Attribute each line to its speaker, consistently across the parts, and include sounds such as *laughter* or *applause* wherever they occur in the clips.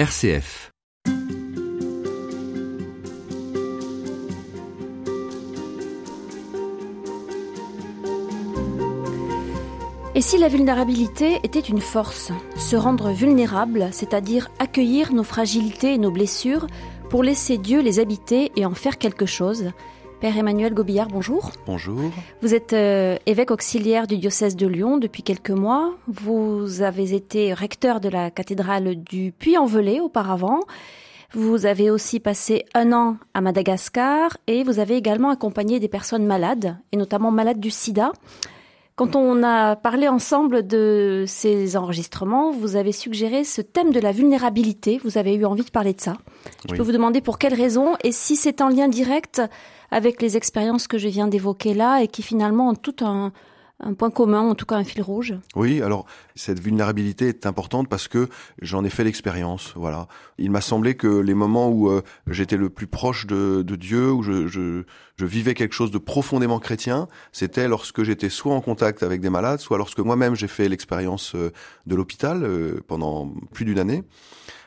Speaker 1: RCF.
Speaker 2: Et si la vulnérabilité était une force? Se rendre vulnérable, c'est-à-dire accueillir nos fragilités et nos blessures pour laisser Dieu les habiter et en faire quelque chose? Père Emmanuel Gobillard, bonjour.
Speaker 3: Bonjour.
Speaker 2: Vous êtes euh, évêque auxiliaire du diocèse de Lyon depuis quelques mois. Vous avez été recteur de la cathédrale du Puy-en-Velay auparavant. Vous avez aussi passé un an à Madagascar et vous avez également accompagné des personnes malades, et notamment malades du sida. Quand on a parlé ensemble de ces enregistrements, vous avez suggéré ce thème de la vulnérabilité. Vous avez eu envie de parler de ça. Je
Speaker 3: Oui.
Speaker 2: peux vous demander pour quelles raisons et si c'est en lien direct avec les expériences que je viens d'évoquer là et qui finalement ont tout un, un point commun, en tout cas un fil rouge.
Speaker 3: Oui, alors cette vulnérabilité est importante parce que j'en ai fait l'expérience. Voilà, il m'a semblé que les moments où euh, j'étais le plus proche de, de Dieu, où je, je, je vivais quelque chose de profondément chrétien, c'était lorsque j'étais soit en contact avec des malades, soit lorsque moi-même j'ai fait l'expérience euh, de l'hôpital euh, pendant plus d'une année.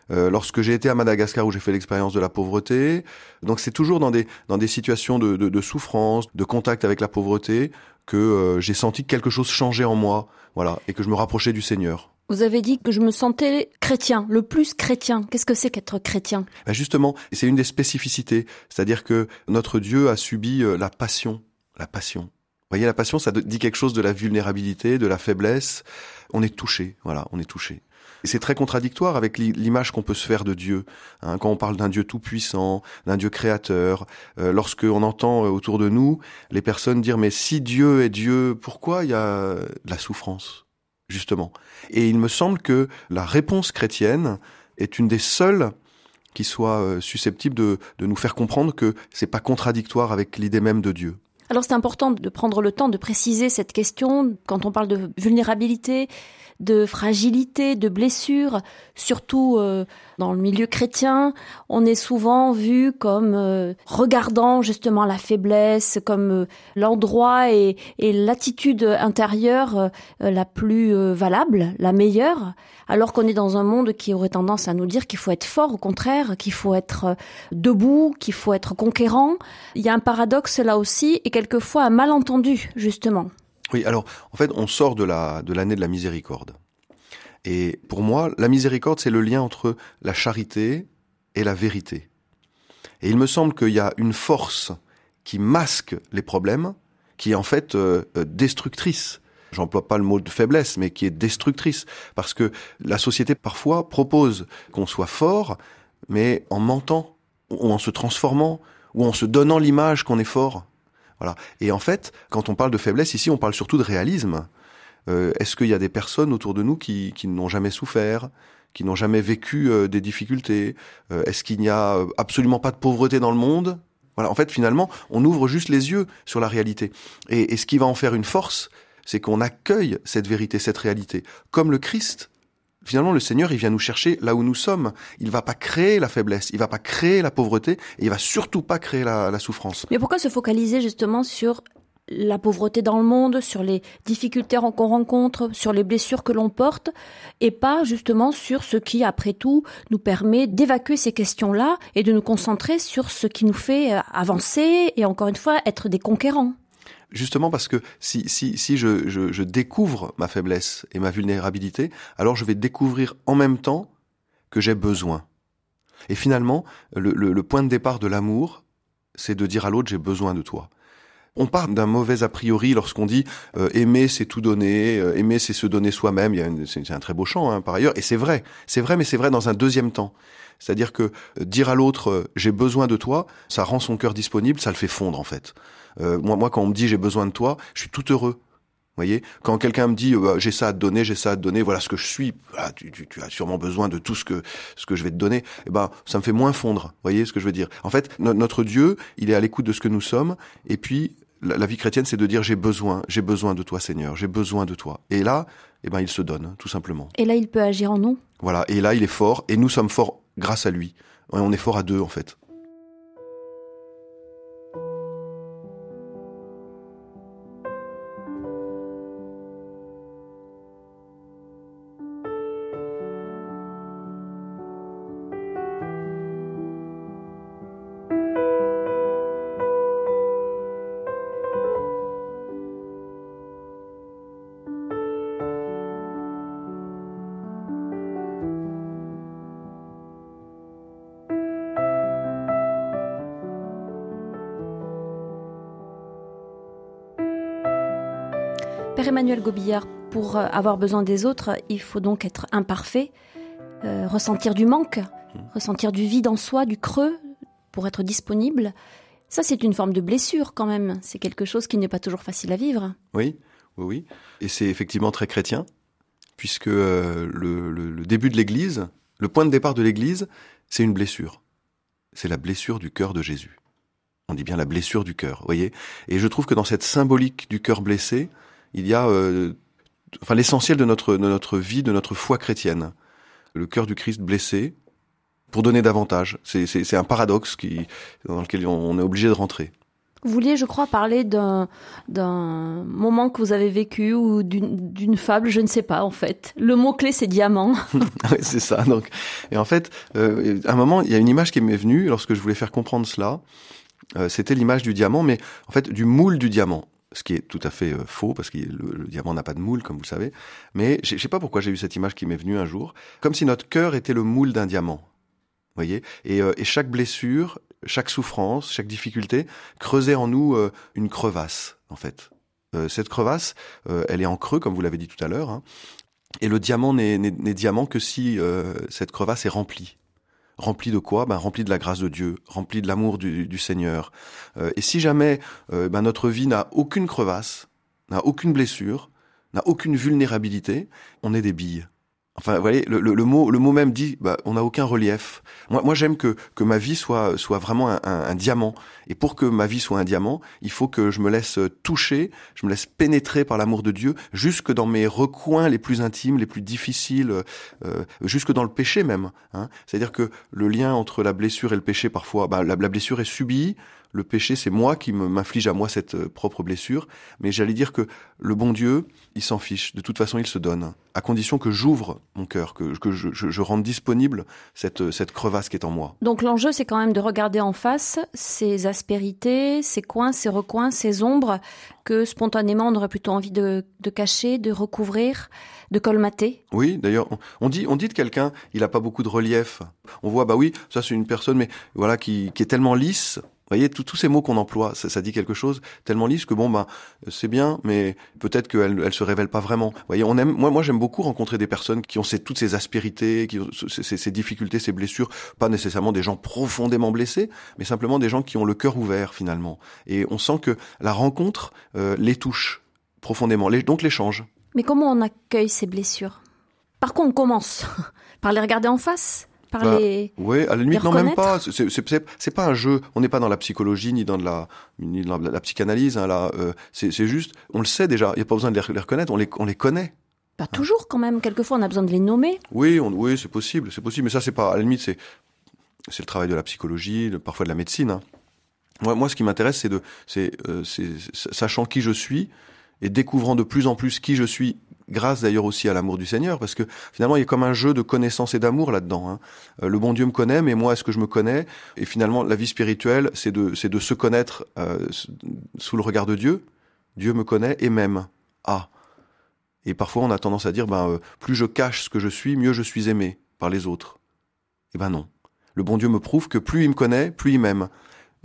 Speaker 3: Lorsque j'ai été à Madagascar où j'ai fait l'expérience de la pauvreté, donc c'est toujours dans des dans des situations de, de, de souffrance, de contact avec la pauvreté que euh, j'ai senti que quelque chose changeait en moi, voilà, et que je me rapprochais du Seigneur.
Speaker 2: Vous avez dit que je me sentais chrétien, le plus chrétien. Qu'est-ce que c'est qu'être chrétien?
Speaker 3: Ben justement, c'est une des spécificités, c'est-à-dire que notre Dieu a subi euh, la passion, la passion. Voyez, la passion, ça dit quelque chose de la vulnérabilité, de la faiblesse. On est touché, voilà, on est touché. Et c'est très contradictoire avec l'i- l'image qu'on peut se faire de Dieu. hein, quand on parle d'un Dieu tout-puissant, d'un Dieu créateur, euh, lorsque entend euh, autour de nous les personnes dire mais si Dieu est Dieu, pourquoi il y a de la souffrance justement? Et il me semble que la réponse chrétienne est une des seules qui soit euh, susceptible de, de nous faire comprendre que c'est pas contradictoire avec l'idée même de Dieu.
Speaker 2: Alors c'est important de prendre le temps de préciser cette question quand on parle de vulnérabilité, de fragilité, de blessure, surtout euh, dans le milieu chrétien, on est souvent vu comme euh, regardant justement la faiblesse, comme euh, l'endroit et, et l'attitude intérieure euh, la plus euh, valable, la meilleure, alors qu'on est dans un monde qui aurait tendance à nous dire qu'il faut être fort, au contraire, qu'il faut être euh, debout, qu'il faut être conquérant. Il y a un paradoxe là aussi et quelquefois un malentendu justement.
Speaker 3: Oui, alors en fait, on sort de la de l'année de la miséricorde. Et pour moi, la miséricorde, c'est le lien entre la charité et la vérité. Et il me semble qu'il y a une force qui masque les problèmes, qui est en fait euh, euh, destructrice. J'emploie pas le mot de faiblesse, mais qui est destructrice. Parce que la société, parfois, propose qu'on soit fort, mais en mentant, ou en se transformant, ou en se donnant l'image qu'on est fort. Voilà. Et en fait, quand on parle de faiblesse, ici, on parle surtout de réalisme. Euh, Est-ce qu'il y a des personnes autour de nous qui, qui n'ont jamais souffert, qui n'ont jamais vécu euh, des difficultés? Euh, Est-ce qu'il n'y a absolument pas de pauvreté dans le monde? Voilà. En fait, finalement, on ouvre juste les yeux sur la réalité. Et, et ce qui va en faire une force, c'est qu'on accueille cette vérité, cette réalité, comme le Christ. Finalement, le Seigneur, il vient nous chercher là où nous sommes. Il va pas créer la faiblesse, il va pas créer la pauvreté, et il va surtout pas créer la, la souffrance.
Speaker 2: Mais pourquoi se focaliser justement sur la pauvreté dans le monde, sur les difficultés qu'on rencontre, sur les blessures que l'on porte, et pas justement sur ce qui, après tout, nous permet d'évacuer ces questions-là et de nous concentrer sur ce qui nous fait euh, avancer et encore une fois être des conquérants.
Speaker 3: Justement parce que si, si, je, découvre ma faiblesse et ma vulnérabilité, alors je vais découvrir en même temps que j'ai besoin. Et finalement, le, le, le point de départ de l'amour, c'est de dire à l'autre j'ai besoin de toi. On part d'un mauvais a priori lorsqu'on dit euh, aimer c'est tout donner, euh, aimer c'est se donner soi-même. C'est un très beau chant hein, par ailleurs, et c'est vrai, c'est vrai, mais c'est vrai dans un deuxième temps. C'est-à-dire que euh, dire à l'autre euh, j'ai besoin de toi, ça rend son cœur disponible, ça le fait fondre en fait. Euh, moi, moi, quand on me dit j'ai besoin de toi, je suis tout heureux. Vous voyez, quand quelqu'un me dit euh, j'ai ça à te donner, j'ai ça à te donner, voilà ce que je suis. Voilà, tu, tu, tu as sûrement besoin de tout ce que ce que je vais te donner. Eh ben, ça me fait moins fondre. Vous voyez ce que je veux dire? En fait, no- notre Dieu, il est à l'écoute de ce que nous sommes. Et puis, la, la vie chrétienne, c'est de dire j'ai besoin, j'ai besoin de toi, Seigneur, j'ai besoin de toi. Et là, eh ben, il se donne, tout simplement.
Speaker 2: Et là, il peut agir en nous.
Speaker 3: Voilà. Et là, il est fort, et nous sommes forts grâce à lui. On est fort à deux, en fait.
Speaker 2: Père Emmanuel Gobillard, pour euh, avoir besoin des autres, il faut donc être imparfait, euh, ressentir du manque, mmh. ressentir du vide en soi, du creux, pour être disponible. Ça, c'est une forme de blessure quand même. C'est quelque chose qui n'est pas toujours facile à vivre.
Speaker 3: Oui, oui, oui. Et c'est effectivement très chrétien, puisque euh, le, le, début de l'Église, le point de départ de l'Église, c'est une blessure. C'est la blessure du cœur de Jésus. On dit bien la blessure du cœur, voyez. Et je trouve que dans cette symbolique du cœur blessé, il y a euh, enfin l'essentiel de notre, de notre vie, de notre foi chrétienne. Le cœur du Christ blessé, pour donner davantage. C'est un paradoxe qui, dans lequel on est obligé de rentrer.
Speaker 2: Vous vouliez, je crois, parler d'un moment que vous avez vécu ou d'une fable, je ne sais pas en fait. Le mot clé c'est diamant. *laughs*
Speaker 3: oui, c'est ça. Donc, et en fait, euh, à un moment, il y a une image qui m'est venue lorsque je voulais faire comprendre cela. Euh, C'était l'image du diamant, mais en fait du moule du diamant ce qui est tout à fait euh, faux parce que le, diamant n'a pas de moule comme vous savez. Mais je sais pas pourquoi j'ai eu cette image qui m'est venue un jour, comme si notre cœur était le moule d'un diamant voyez euh, et, chaque blessure, chaque souffrance, chaque difficulté creusait en nous euh, une crevasse, en fait. Cette crevasse, elle est en creux, comme vous l'avez dit tout à l'heure, hein, et le diamant n'est diamant que si cette crevasse est remplie. Remplie de quoi? Ben, Remplie de la grâce de Dieu, remplie de l'amour du, Seigneur. et si jamais ben, notre vie n'a aucune crevasse, n'a aucune blessure, n'a aucune vulnérabilité, on est des billes. Enfin, vous voyez, le, le, mot, le mot même dit, bah, on n'a aucun relief. Moi, moi j'aime que, que ma vie soit, soit vraiment un, un, diamant. Et pour que ma vie soit un diamant, il faut que je me laisse toucher, je me laisse pénétrer par l'amour de Dieu, jusque dans mes recoins les plus intimes, les plus difficiles, euh, jusque dans le péché même. Hein. C'est-à-dire que le lien entre la blessure et le péché, parfois, bah, la, la blessure est subie, le péché, c'est moi qui m'inflige à moi cette euh, propre blessure. Mais j'allais dire que le bon Dieu, il s'en fiche. De toute façon, il se donne. À condition que j'ouvre mon cœur, que, que je, je, rende disponible cette, euh, cette crevasse qui est en moi.
Speaker 2: Donc l'enjeu, c'est quand même de regarder en face ces aspérités, ces coins, ces recoins, ces ombres que spontanément on aurait plutôt envie de, de cacher, de recouvrir, de colmater.
Speaker 3: Oui, d'ailleurs, on dit, on dit de quelqu'un, il a pas beaucoup de relief. On voit, bah oui, ça c'est une personne, mais voilà, qui, qui est tellement lisse voyez, tous ces mots qu'on emploie, ça, dit quelque chose tellement lisse que bon, ben, c'est bien, mais peut-être qu'elle elle se révèle pas vraiment. Voyez, on aime, moi, j'aime beaucoup rencontrer des personnes qui ont ces, toutes ces aspérités, ces, difficultés, ces blessures, pas nécessairement des gens profondément blessés, mais simplement des gens qui ont le cœur ouvert finalement. Et on sent que la rencontre euh, les touche profondément, donc les change.
Speaker 2: Mais comment on accueille ces blessures? Par quoi on commence? *laughs* Par les regarder en face?
Speaker 3: Bah, oui, à la limite, non, même pas. C'est pas un jeu. On n'est pas dans la psychologie ni dans de la, ni dans la, psychanalyse. Hein, là, euh, c'est juste, on le sait déjà. Il n'y a pas besoin de les, reconnaître. On les, on les connaît.
Speaker 2: Pas toujours, quand même. Quelquefois, on a besoin de les nommer.
Speaker 3: Oui, on, oui, c'est possible, c'est possible. Mais ça, c'est pas. À la limite, c'est, c'est le travail de la psychologie, parfois de la médecine. Hein. Moi, moi, ce qui m'intéresse, c'est de, c'est, euh, sachant qui je suis et découvrant de plus en plus qui je suis grâce d'ailleurs aussi à l'amour du Seigneur, parce que finalement il y a comme un jeu de connaissance et d'amour là-dedans. Hein. Euh, le bon Dieu me connaît, mais moi est-ce que je me connais? Et finalement la vie spirituelle, c'est de, c'est de se connaître euh, sous le regard de Dieu. Dieu me connaît et m'aime. Ah. Et parfois on a tendance à dire, ben euh, plus je cache ce que je suis, mieux je suis aimé par les autres. Eh ben non. Le bon Dieu me prouve que plus il me connaît, plus il m'aime.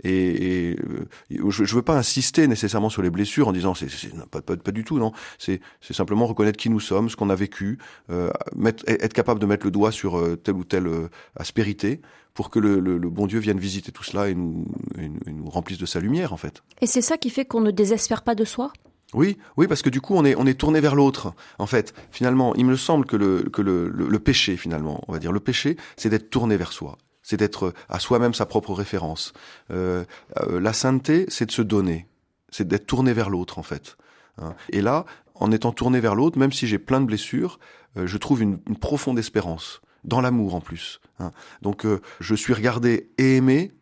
Speaker 3: Et, euh, je ne veux pas insister nécessairement sur les blessures en disant c'est pas, pas, pas, du tout non. C'est simplement reconnaître qui nous sommes ce qu'on a vécu euh, mettre, être capable de mettre le doigt sur euh, telle ou telle aspérité pour que le, le, le, bon Dieu vienne visiter tout cela et nous, et nous remplisse de sa lumière en fait.
Speaker 2: Et c'est ça qui fait qu'on ne désespère pas de soi?
Speaker 3: Oui, oui, parce que du coup, on est on est tourné vers l'autre. En fait, finalement, il me semble que le que le, le péché, finalement, on va dire, le péché, c'est d'être tourné vers soi c'est d'être à soi-même sa propre référence. Euh, euh, la sainteté, c'est de se donner, c'est d'être tourné vers l'autre en fait. Hein. Et là, en étant tourné vers l'autre, même si j'ai plein de blessures, euh, je trouve une, profonde espérance dans l'amour en plus. Hein. Donc, je suis regardé et aimé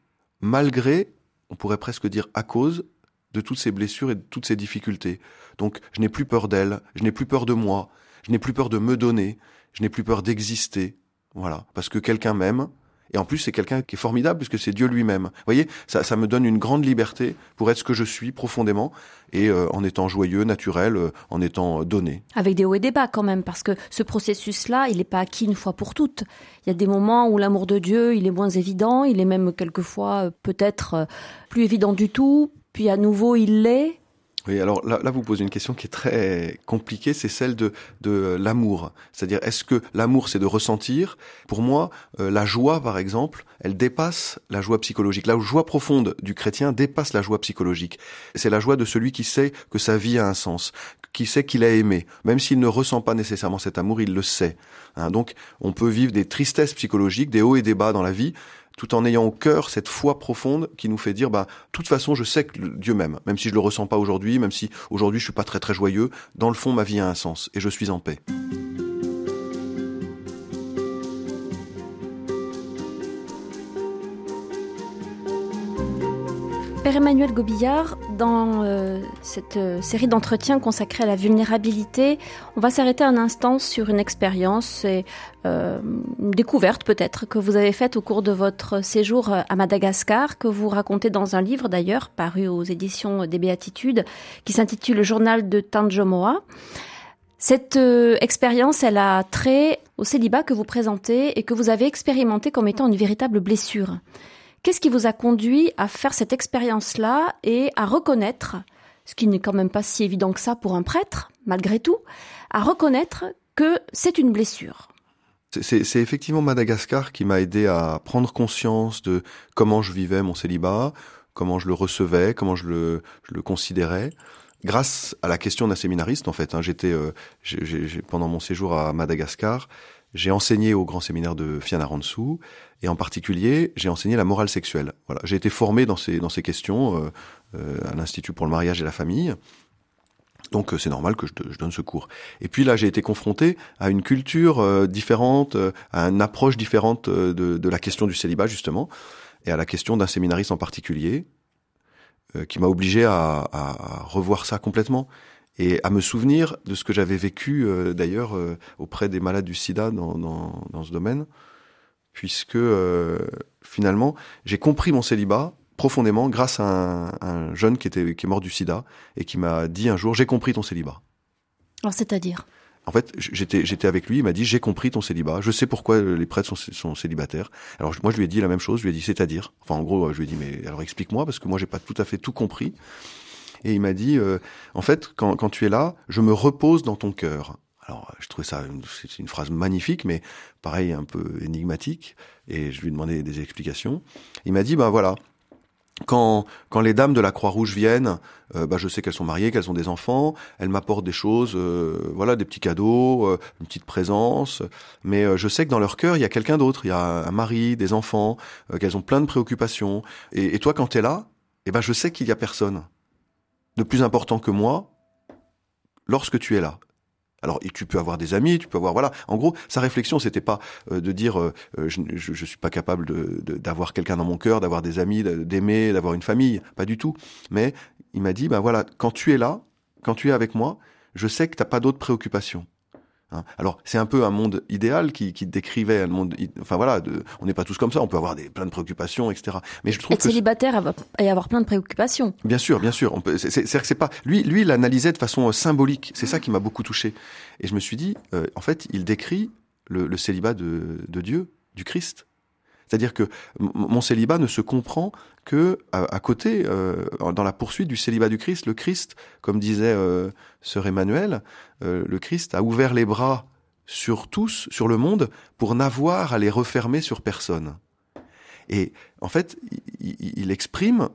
Speaker 3: malgré, on pourrait presque dire à cause de toutes ces blessures et de toutes ces difficultés. Donc, je n'ai plus peur d'elle, je n'ai plus peur de moi, je n'ai plus peur de me donner, je n'ai plus peur d'exister. Voilà, parce que quelqu'un m'aime, et en plus, c'est quelqu'un qui est formidable puisque c'est Dieu lui-même. Vous voyez, ça, ça me donne une grande liberté pour être ce que je suis profondément et euh, en étant joyeux, naturel, euh, en étant donné.
Speaker 2: Avec des hauts et des bas quand même, parce que ce processus-là, il n'est pas acquis une fois pour toutes. Il y a des moments où l'amour de Dieu, il est moins évident, il est même quelquefois euh, peut-être plus évident du tout, puis à nouveau il l'est.
Speaker 3: Oui, alors là, là, vous posez une question qui est très compliquée, c'est celle de, de l'amour. C'est-à-dire, est-ce que l'amour, c'est de ressentir? Pour moi, euh, la joie, par exemple, elle dépasse la joie psychologique. La joie profonde du chrétien dépasse la joie psychologique. C'est la joie de celui qui sait que sa vie a un sens, qui sait qu'il a aimé. Même s'il ne ressent pas nécessairement cet amour, il le sait. Hein, donc, on peut vivre des tristesses psychologiques, des hauts et des bas dans la vie, tout en ayant au cœur cette foi profonde qui nous fait dire, bah, toute façon, je sais que Dieu m'aime, même si je le ressens pas aujourd'hui, même si aujourd'hui je suis pas très très joyeux, dans le fond, ma vie a un sens et je suis en paix.
Speaker 2: Père Emmanuel Gobillard, dans euh, cette euh, série d'entretiens consacrés à la vulnérabilité, on va s'arrêter un instant sur une expérience et euh, une découverte peut-être que vous avez faite au cours de votre séjour à Madagascar, que vous racontez dans un livre d'ailleurs paru aux éditions des Béatitudes, qui s'intitule Le journal de Tanjomoa. Cette expérience, elle a trait au célibat que vous présentez et que vous avez expérimenté comme étant une véritable blessure. Qu'est-ce qui vous a conduit à faire cette expérience-là et à reconnaître, ce qui n'est quand même pas si évident que ça pour un prêtre, malgré tout, à reconnaître que c'est une blessure?
Speaker 3: C'est effectivement Madagascar qui m'a aidé à prendre conscience de comment je vivais mon célibat, comment je le recevais, comment je le, considérais. Grâce à la question d'un séminariste, en fait, hein, j'étais euh, pendant mon séjour à Madagascar, j'ai enseigné au grand séminaire de Fianarantsoa et en particulier, j'ai enseigné la morale sexuelle. Voilà, j'ai été formé dans ces dans ces questions euh, euh, à l'institut pour le mariage et la famille. Donc euh, c'est normal que je, je, donne ce cours. Et puis là, j'ai été confronté à une culture euh, différente, euh, à une approche différente de, de, la question du célibat justement, et à la question d'un séminariste en particulier, qui m'a obligé à, à, revoir ça complètement et à me souvenir de ce que j'avais vécu d'ailleurs auprès des malades du SIDA dans, dans, dans ce domaine puisque euh, finalement j'ai compris mon célibat profondément grâce à un, jeune qui était qui est mort du sida et qui m'a dit un jour j'ai compris ton célibat.
Speaker 2: Alors c'est-à-dire?
Speaker 3: En fait, j'étais j'étais avec lui, il m'a dit j'ai compris ton célibat, je sais pourquoi les prêtres sont, sont célibataires. Alors moi je lui ai dit la même chose, je lui ai dit c'est-à-dire, enfin en gros je lui ai dit mais alors explique-moi parce que moi j'ai pas tout à fait tout compris. Et il m'a dit euh, en fait quand quand tu es là, je me repose dans ton cœur. Alors, je trouvais ça une, c'est une phrase magnifique, mais pareil, un peu énigmatique. Et je lui ai demandé des explications. Il m'a dit, ben voilà, quand, quand les dames de la Croix-Rouge viennent, euh, bah, je sais qu'elles sont mariées, qu'elles ont des enfants, elles m'apportent des choses, euh, voilà, des petits cadeaux, euh, une petite présence, mais je sais que dans leur cœur, il y a quelqu'un d'autre, il y a un mari, des enfants, qu'elles ont plein de préoccupations. Et, et toi, quand tu es là, eh ben, je sais qu'il y a personne de plus important que moi lorsque tu es là. Alors tu peux avoir des amis, tu peux avoir voilà. En gros, sa réflexion c'était pas euh, de dire euh, euh, je, je, suis pas capable de d'avoir quelqu'un dans mon cœur, d'avoir des amis, d'aimer, d'avoir une famille, pas du tout. Mais il m'a dit ben voilà, quand tu es là, quand tu es avec moi, je sais que t'as pas d'autres préoccupations. Hein. Alors c'est un peu un monde idéal qui, qui décrivait un monde. Enfin voilà, de, on n'est pas tous comme ça. On peut avoir des plein de préoccupations, etc.
Speaker 2: Mais je trouve être célibataire et avoir plein de préoccupations.
Speaker 3: Bien sûr, bien sûr. On peut. C'est que c'est pas lui. Lui, il analysait de façon euh, symbolique. C'est ça qui m'a beaucoup touché. Et je me suis dit, euh, en fait, il décrit le, le célibat de, de Dieu, du Christ. C'est-à-dire que mon célibat ne se comprend que à, côté, euh, dans la poursuite du célibat du Christ, le Christ, comme disait euh, sœur Emmanuel, euh, le Christ a ouvert les bras sur tous, sur le monde, pour n'avoir à les refermer sur personne. Et en fait, il, exprime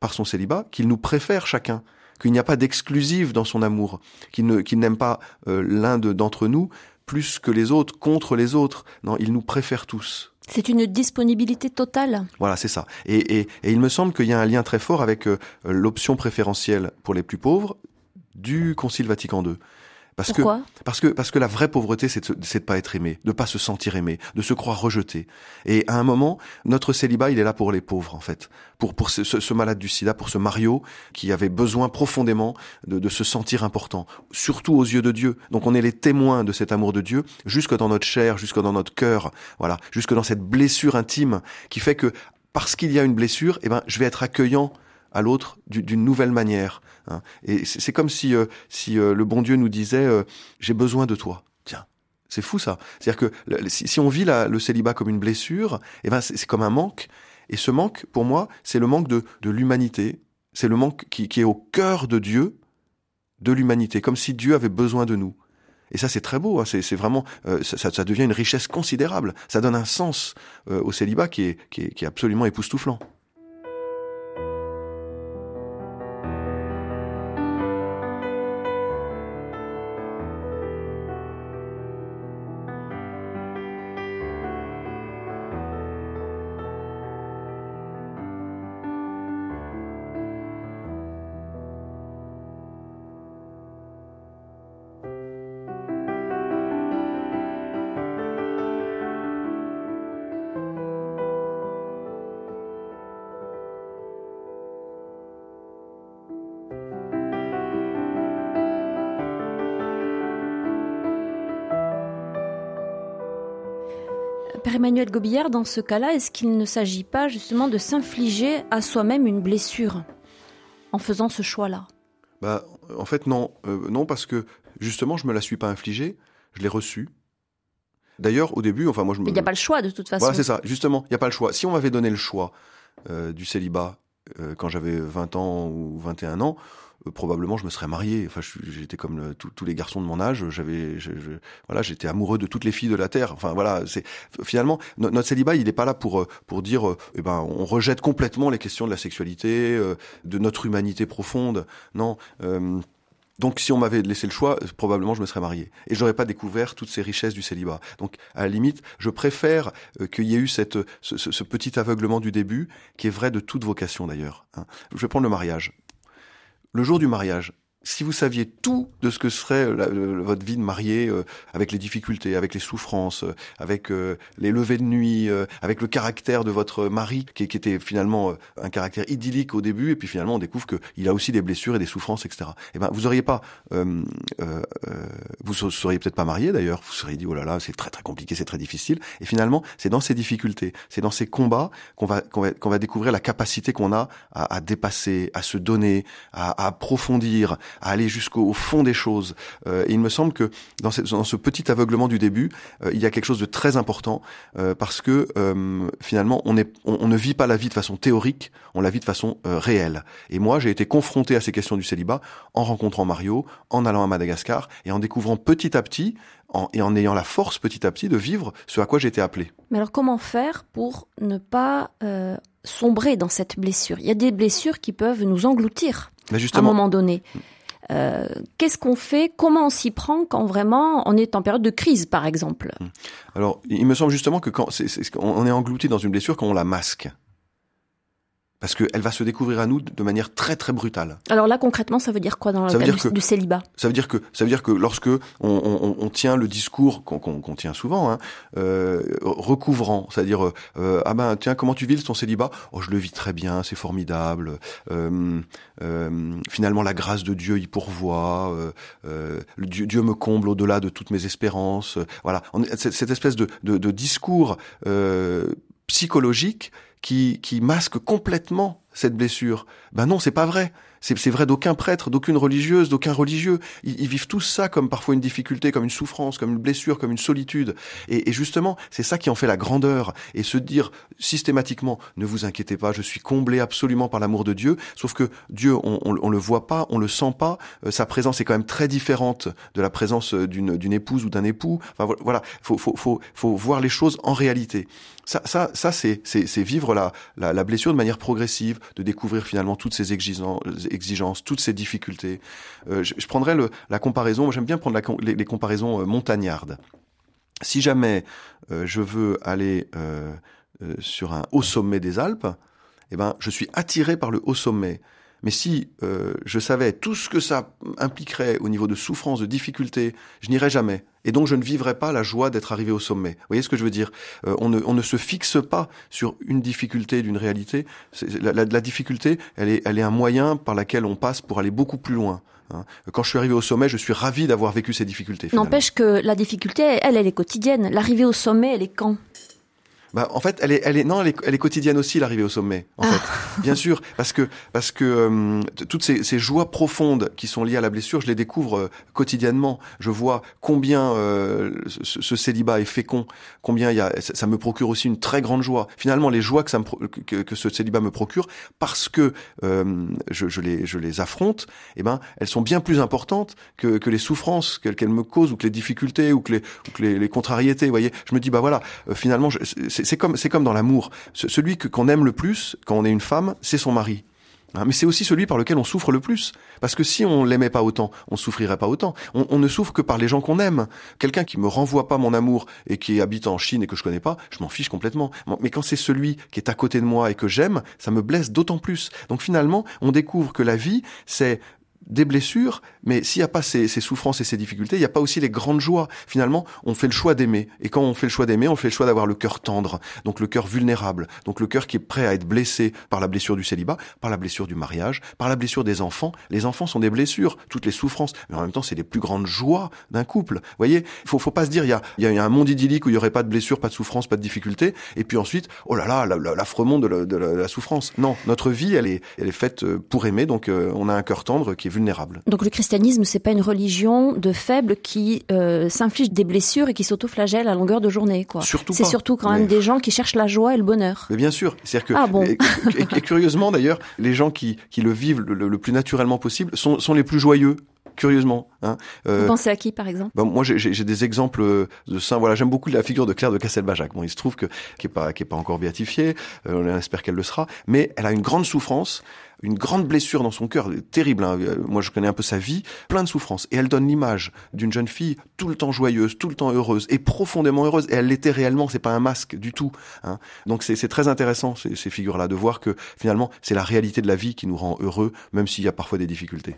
Speaker 3: par son célibat qu'il nous préfère chacun, qu'il n'y a pas d'exclusif dans son amour, qu'il n'aime pas l'un d'entre nous plus que les autres, contre les autres. Non, il nous préfère tous.
Speaker 2: C'est une disponibilité totale.
Speaker 3: Voilà, c'est ça. Et, il me semble qu'il y a un lien très fort avec euh, l'option préférentielle pour les plus pauvres du Concile Vatican II.
Speaker 2: Parce Pourquoi?
Speaker 3: que, parce que, parce que la vraie pauvreté, c'est de, de pas être aimé, de pas se sentir aimé, de se croire rejeté. Et à un moment, notre célibat, il est là pour les pauvres, en fait. Pour, pour ce, ce, malade du sida, pour ce Mario, qui avait besoin profondément de, de se sentir important. Surtout aux yeux de Dieu. Donc on est les témoins de cet amour de Dieu, jusque dans notre chair, jusque dans notre cœur. Voilà. Jusque dans cette blessure intime qui fait que, parce qu'il y a une blessure, eh ben, je vais être accueillant à l'autre d'une nouvelle manière. Hein. Et c'est comme si, euh, euh, le bon Dieu nous disait euh, j'ai besoin de toi. Tiens, c'est fou ça. C'est-à-dire que si, on vit le célibat comme une blessure, eh ben c'est comme un manque. Et ce manque, pour moi, c'est le manque de, l'humanité. C'est le manque qui, est au cœur de Dieu, de l'humanité, comme si Dieu avait besoin de nous. Et ça, c'est très beau. Hein. C'est vraiment, ça, devient une richesse considérable. Ça donne un sens au célibat qui qui est absolument époustouflant.
Speaker 2: Gobillard, dans ce cas-là, est-ce qu'il ne s'agit pas justement de s'infliger à soi-même une blessure en faisant ce choix-là?
Speaker 3: Bah, En fait, non. Euh, non, parce que justement, je me la suis pas infligée, je l'ai reçue. D'ailleurs, au début, enfin moi je me...
Speaker 2: Il n'y a pas le choix de toute façon.
Speaker 3: Voilà, c'est ça, justement, il n'y a pas le choix. Si on m'avait donné le choix euh, du célibat quand j'avais 20 ans ou 21 ans, euh, probablement je me serais marié. Enfin, j'étais comme tous les garçons de mon âge. J'avais, voilà, j'étais amoureux de toutes les filles de la terre. Enfin, voilà, c'est finalement notre célibat, il n'est pas là pour euh, pour dire, euh, eh ben, on rejette complètement les questions de la sexualité, de notre humanité profonde. Non. Donc, si on m'avait laissé le choix, probablement je me serais marié et j'aurais pas découvert toutes ces richesses du célibat. Donc, à la limite, je préfère qu'il y ait eu cette ce, ce, petit aveuglement du début, qui est vrai de toute vocation d'ailleurs. Hein. Je vais prendre le mariage le jour du mariage, si vous saviez tout de ce que serait euh, votre vie de mariée, euh, avec les difficultés, avec les souffrances, euh, avec les levées de nuit, avec le caractère de votre mari, qui, était finalement un caractère idyllique au début, et puis finalement on découvre qu'il a aussi des blessures et des souffrances, etc. Eh ben, vous auriez pas, vous seriez peut-être pas marié d'ailleurs, vous seriez dit oh là là, c'est très très compliqué, c'est très difficile. Et finalement, c'est dans ces difficultés, c'est dans ces combats qu'on va qu'on va, qu'on va découvrir la capacité qu'on a à, à, dépasser, à se donner, à, à approfondir à aller jusqu'au fond des choses. Euh, et il me semble que dans, dans, ce petit aveuglement du début, euh, il y a quelque chose de très important euh, parce que finalement, on, est, on, ne vit pas la vie de façon théorique, on la vit de façon réelle. Et moi, j'ai été confronté à ces questions du célibat en rencontrant Mario, en allant à Madagascar et en découvrant petit à petit en, et en ayant la force petit à petit de vivre ce à quoi j'étais appelé.
Speaker 2: Mais alors comment faire pour ne pas sombrer dans cette blessure? Il y a des blessures qui peuvent nous engloutir à un moment donné. Euh, qu'est-ce qu'on fait? Comment on s'y prend quand vraiment on est en période de crise, par exemple?
Speaker 3: Hum. Alors, il me semble justement que quand on est englouti dans une blessure quand on la masque parce qu'elle va se découvrir à nous de manière très très brutale.
Speaker 2: Alors là concrètement, ça veut dire quoi dans le cas du, célibat?
Speaker 3: Ça veut dire que ça veut dire que lorsque on, on, on tient le discours qu'on tient souvent, hein, euh, recouvrant, c'est-à-dire euh, ah ben tiens comment tu vis ton célibat? Oh je le vis très bien, c'est formidable. Euh, finalement la grâce de Dieu y pourvoit. Dieu, Dieu, me comble au-delà de toutes mes espérances. Voilà, cette espèce de, de, de discours psychologique qui, qui masque complètement cette blessure. Ben non, c'est pas vrai. C'est vrai d'aucun prêtre, d'aucune religieuse, d'aucun religieux. Ils, vivent tous ça comme parfois une difficulté, comme une souffrance, comme une blessure, comme une solitude. Et, et justement, c'est ça qui en fait la grandeur. Et se dire systématiquement, ne vous inquiétez pas, je suis comblé absolument par l'amour de Dieu. Sauf que Dieu, on, on, on, le voit pas, on le sent pas. Euh, sa présence est quand même très différente de la présence d'une épouse ou d'un époux. Enfin voilà, faut, faut, faut, faut voir les choses en réalité. Ça, ça, ça c'est vivre la, la, la blessure de manière progressive, de découvrir finalement toutes ces exigences, toutes ces difficultés. Euh, je, je, prendrais le, la comparaison, j'aime bien prendre la, les, les, comparaisons euh, montagnardes. Si jamais euh, je veux aller euh, euh, sur un haut sommet des Alpes, eh ben, je suis attiré par le haut sommet. Mais si euh, je savais tout ce que ça impliquerait au niveau de souffrance, de difficulté, je n'irais jamais. Et donc je ne vivrais pas la joie d'être arrivé au sommet. Vous voyez ce que je veux dire? Euh, on, ne, on, ne, se fixe pas sur une difficulté d'une réalité. La, la, la, difficulté, elle est, elle est un moyen par lequel on passe pour aller beaucoup plus loin. Hein. Quand je suis arrivé au sommet, je suis ravi d'avoir vécu ces difficultés.
Speaker 2: N'empêche que la difficulté, elle, elle est quotidienne. L'arrivée au sommet, elle est quand?
Speaker 3: Bah, en fait, elle est, elle est, non, elle est, elle est quotidienne aussi l'arrivée au sommet. En fait,
Speaker 2: Ah.
Speaker 3: bien sûr, parce que parce que euh, toutes ces, ces joies profondes qui sont liées à la blessure, je les découvre euh, quotidiennement. Je vois combien euh, ce, ce célibat est fécond, combien il y a, ça, me procure aussi une très grande joie. Finalement, les joies que ça me, que, que ce célibat me procure, parce que euh, je, je les, je les affronte, eh ben, elles sont bien plus importantes que, que les souffrances qu'elles qu'elles me causent ou que les difficultés ou que les, ou que les, les contrariétés. Vous voyez, je me dis bah voilà, euh, finalement, je- c'est comme c'est comme dans l'amour. Ce- Celui que qu'on aime le plus quand on est une femme, c'est son mari. Hein, mais c'est aussi celui par lequel on souffre le plus. Parce que si on l'aimait pas autant, on souffrirait pas autant. On, on ne souffre que par les gens qu'on aime. Quelqu'un qui me renvoie pas mon amour et qui habite en Chine et que je connais pas, je m'en fiche complètement. Mais quand c'est celui qui est à côté de moi et que j'aime, ça me blesse d'autant plus. Donc finalement, on découvre que la vie, c'est des blessures, mais s'il n'y a pas ces, ces souffrances et ces difficultés, il n'y a pas aussi les grandes joies. Finalement, on fait le choix d'aimer. Et quand on fait le choix d'aimer, on fait le choix d'avoir le cœur tendre, donc le cœur vulnérable, donc le cœur qui est prêt à être blessé par la blessure du célibat, par la blessure du mariage, par la blessure des enfants. Les enfants sont des blessures, toutes les souffrances, mais en même temps, c'est les plus grandes joies d'un couple. Vous voyez, faut, faut pas se dire, il y a, il y a un monde idyllique où il y aurait pas de blessures, pas de souffrances, pas de difficultés, et puis ensuite, oh là là, la- la- l'affreux monde de la, de la- de la souffrance. Non, notre vie, elle est, elle est faite euh, pour aimer, donc euh, on a un cœur tendre qui est
Speaker 2: Donc le christianisme, c'est pas une religion de faibles qui euh, s'infligent des blessures et qui s'autoflagellent à longueur de journée, quoi.
Speaker 3: Surtout
Speaker 2: C'est surtout quand même
Speaker 3: Mais-
Speaker 2: des gens qui cherchent la joie et le bonheur.
Speaker 3: Mais bien sûr, c'est-à-dire que
Speaker 2: Ah bon
Speaker 3: et, et- et curieusement d'ailleurs, les gens qui, qui le vivent le, plus naturellement possible sont, sont les plus joyeux. Curieusement, hein. Euh,
Speaker 2: Vous pensez à qui, par exemple?
Speaker 3: ben, moi, j'ai des exemples euh, de saints. Voilà, j'aime beaucoup la figure de Claire de Castelbajac. Bon, il se trouve que qui est pas qui est pas encore béatifiée. Euh, on espère qu'elle le sera, mais elle a une grande souffrance, une grande blessure dans son cœur, terrible. hein. Euh, Moi, je connais un peu sa vie, plein de souffrances, et elle donne l'image d'une jeune fille tout le temps joyeuse, tout le temps heureuse, et profondément heureuse. Et elle l'était réellement. C'est pas un masque du tout. Hein. Donc, c'est très intéressant ces, ces figures-là de voir que finalement, c'est la réalité de la vie qui nous rend heureux, même s'il y a parfois des difficultés.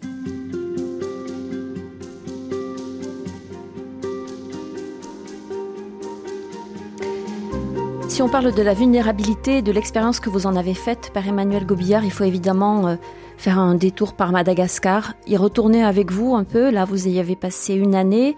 Speaker 2: Si on parle de la vulnérabilité, de l'expérience que vous en avez faite, Père Emmanuel Gobillard, il faut évidemment euh, faire un détour par Madagascar, y retourner avec vous un peu. Là, vous y avez passé une année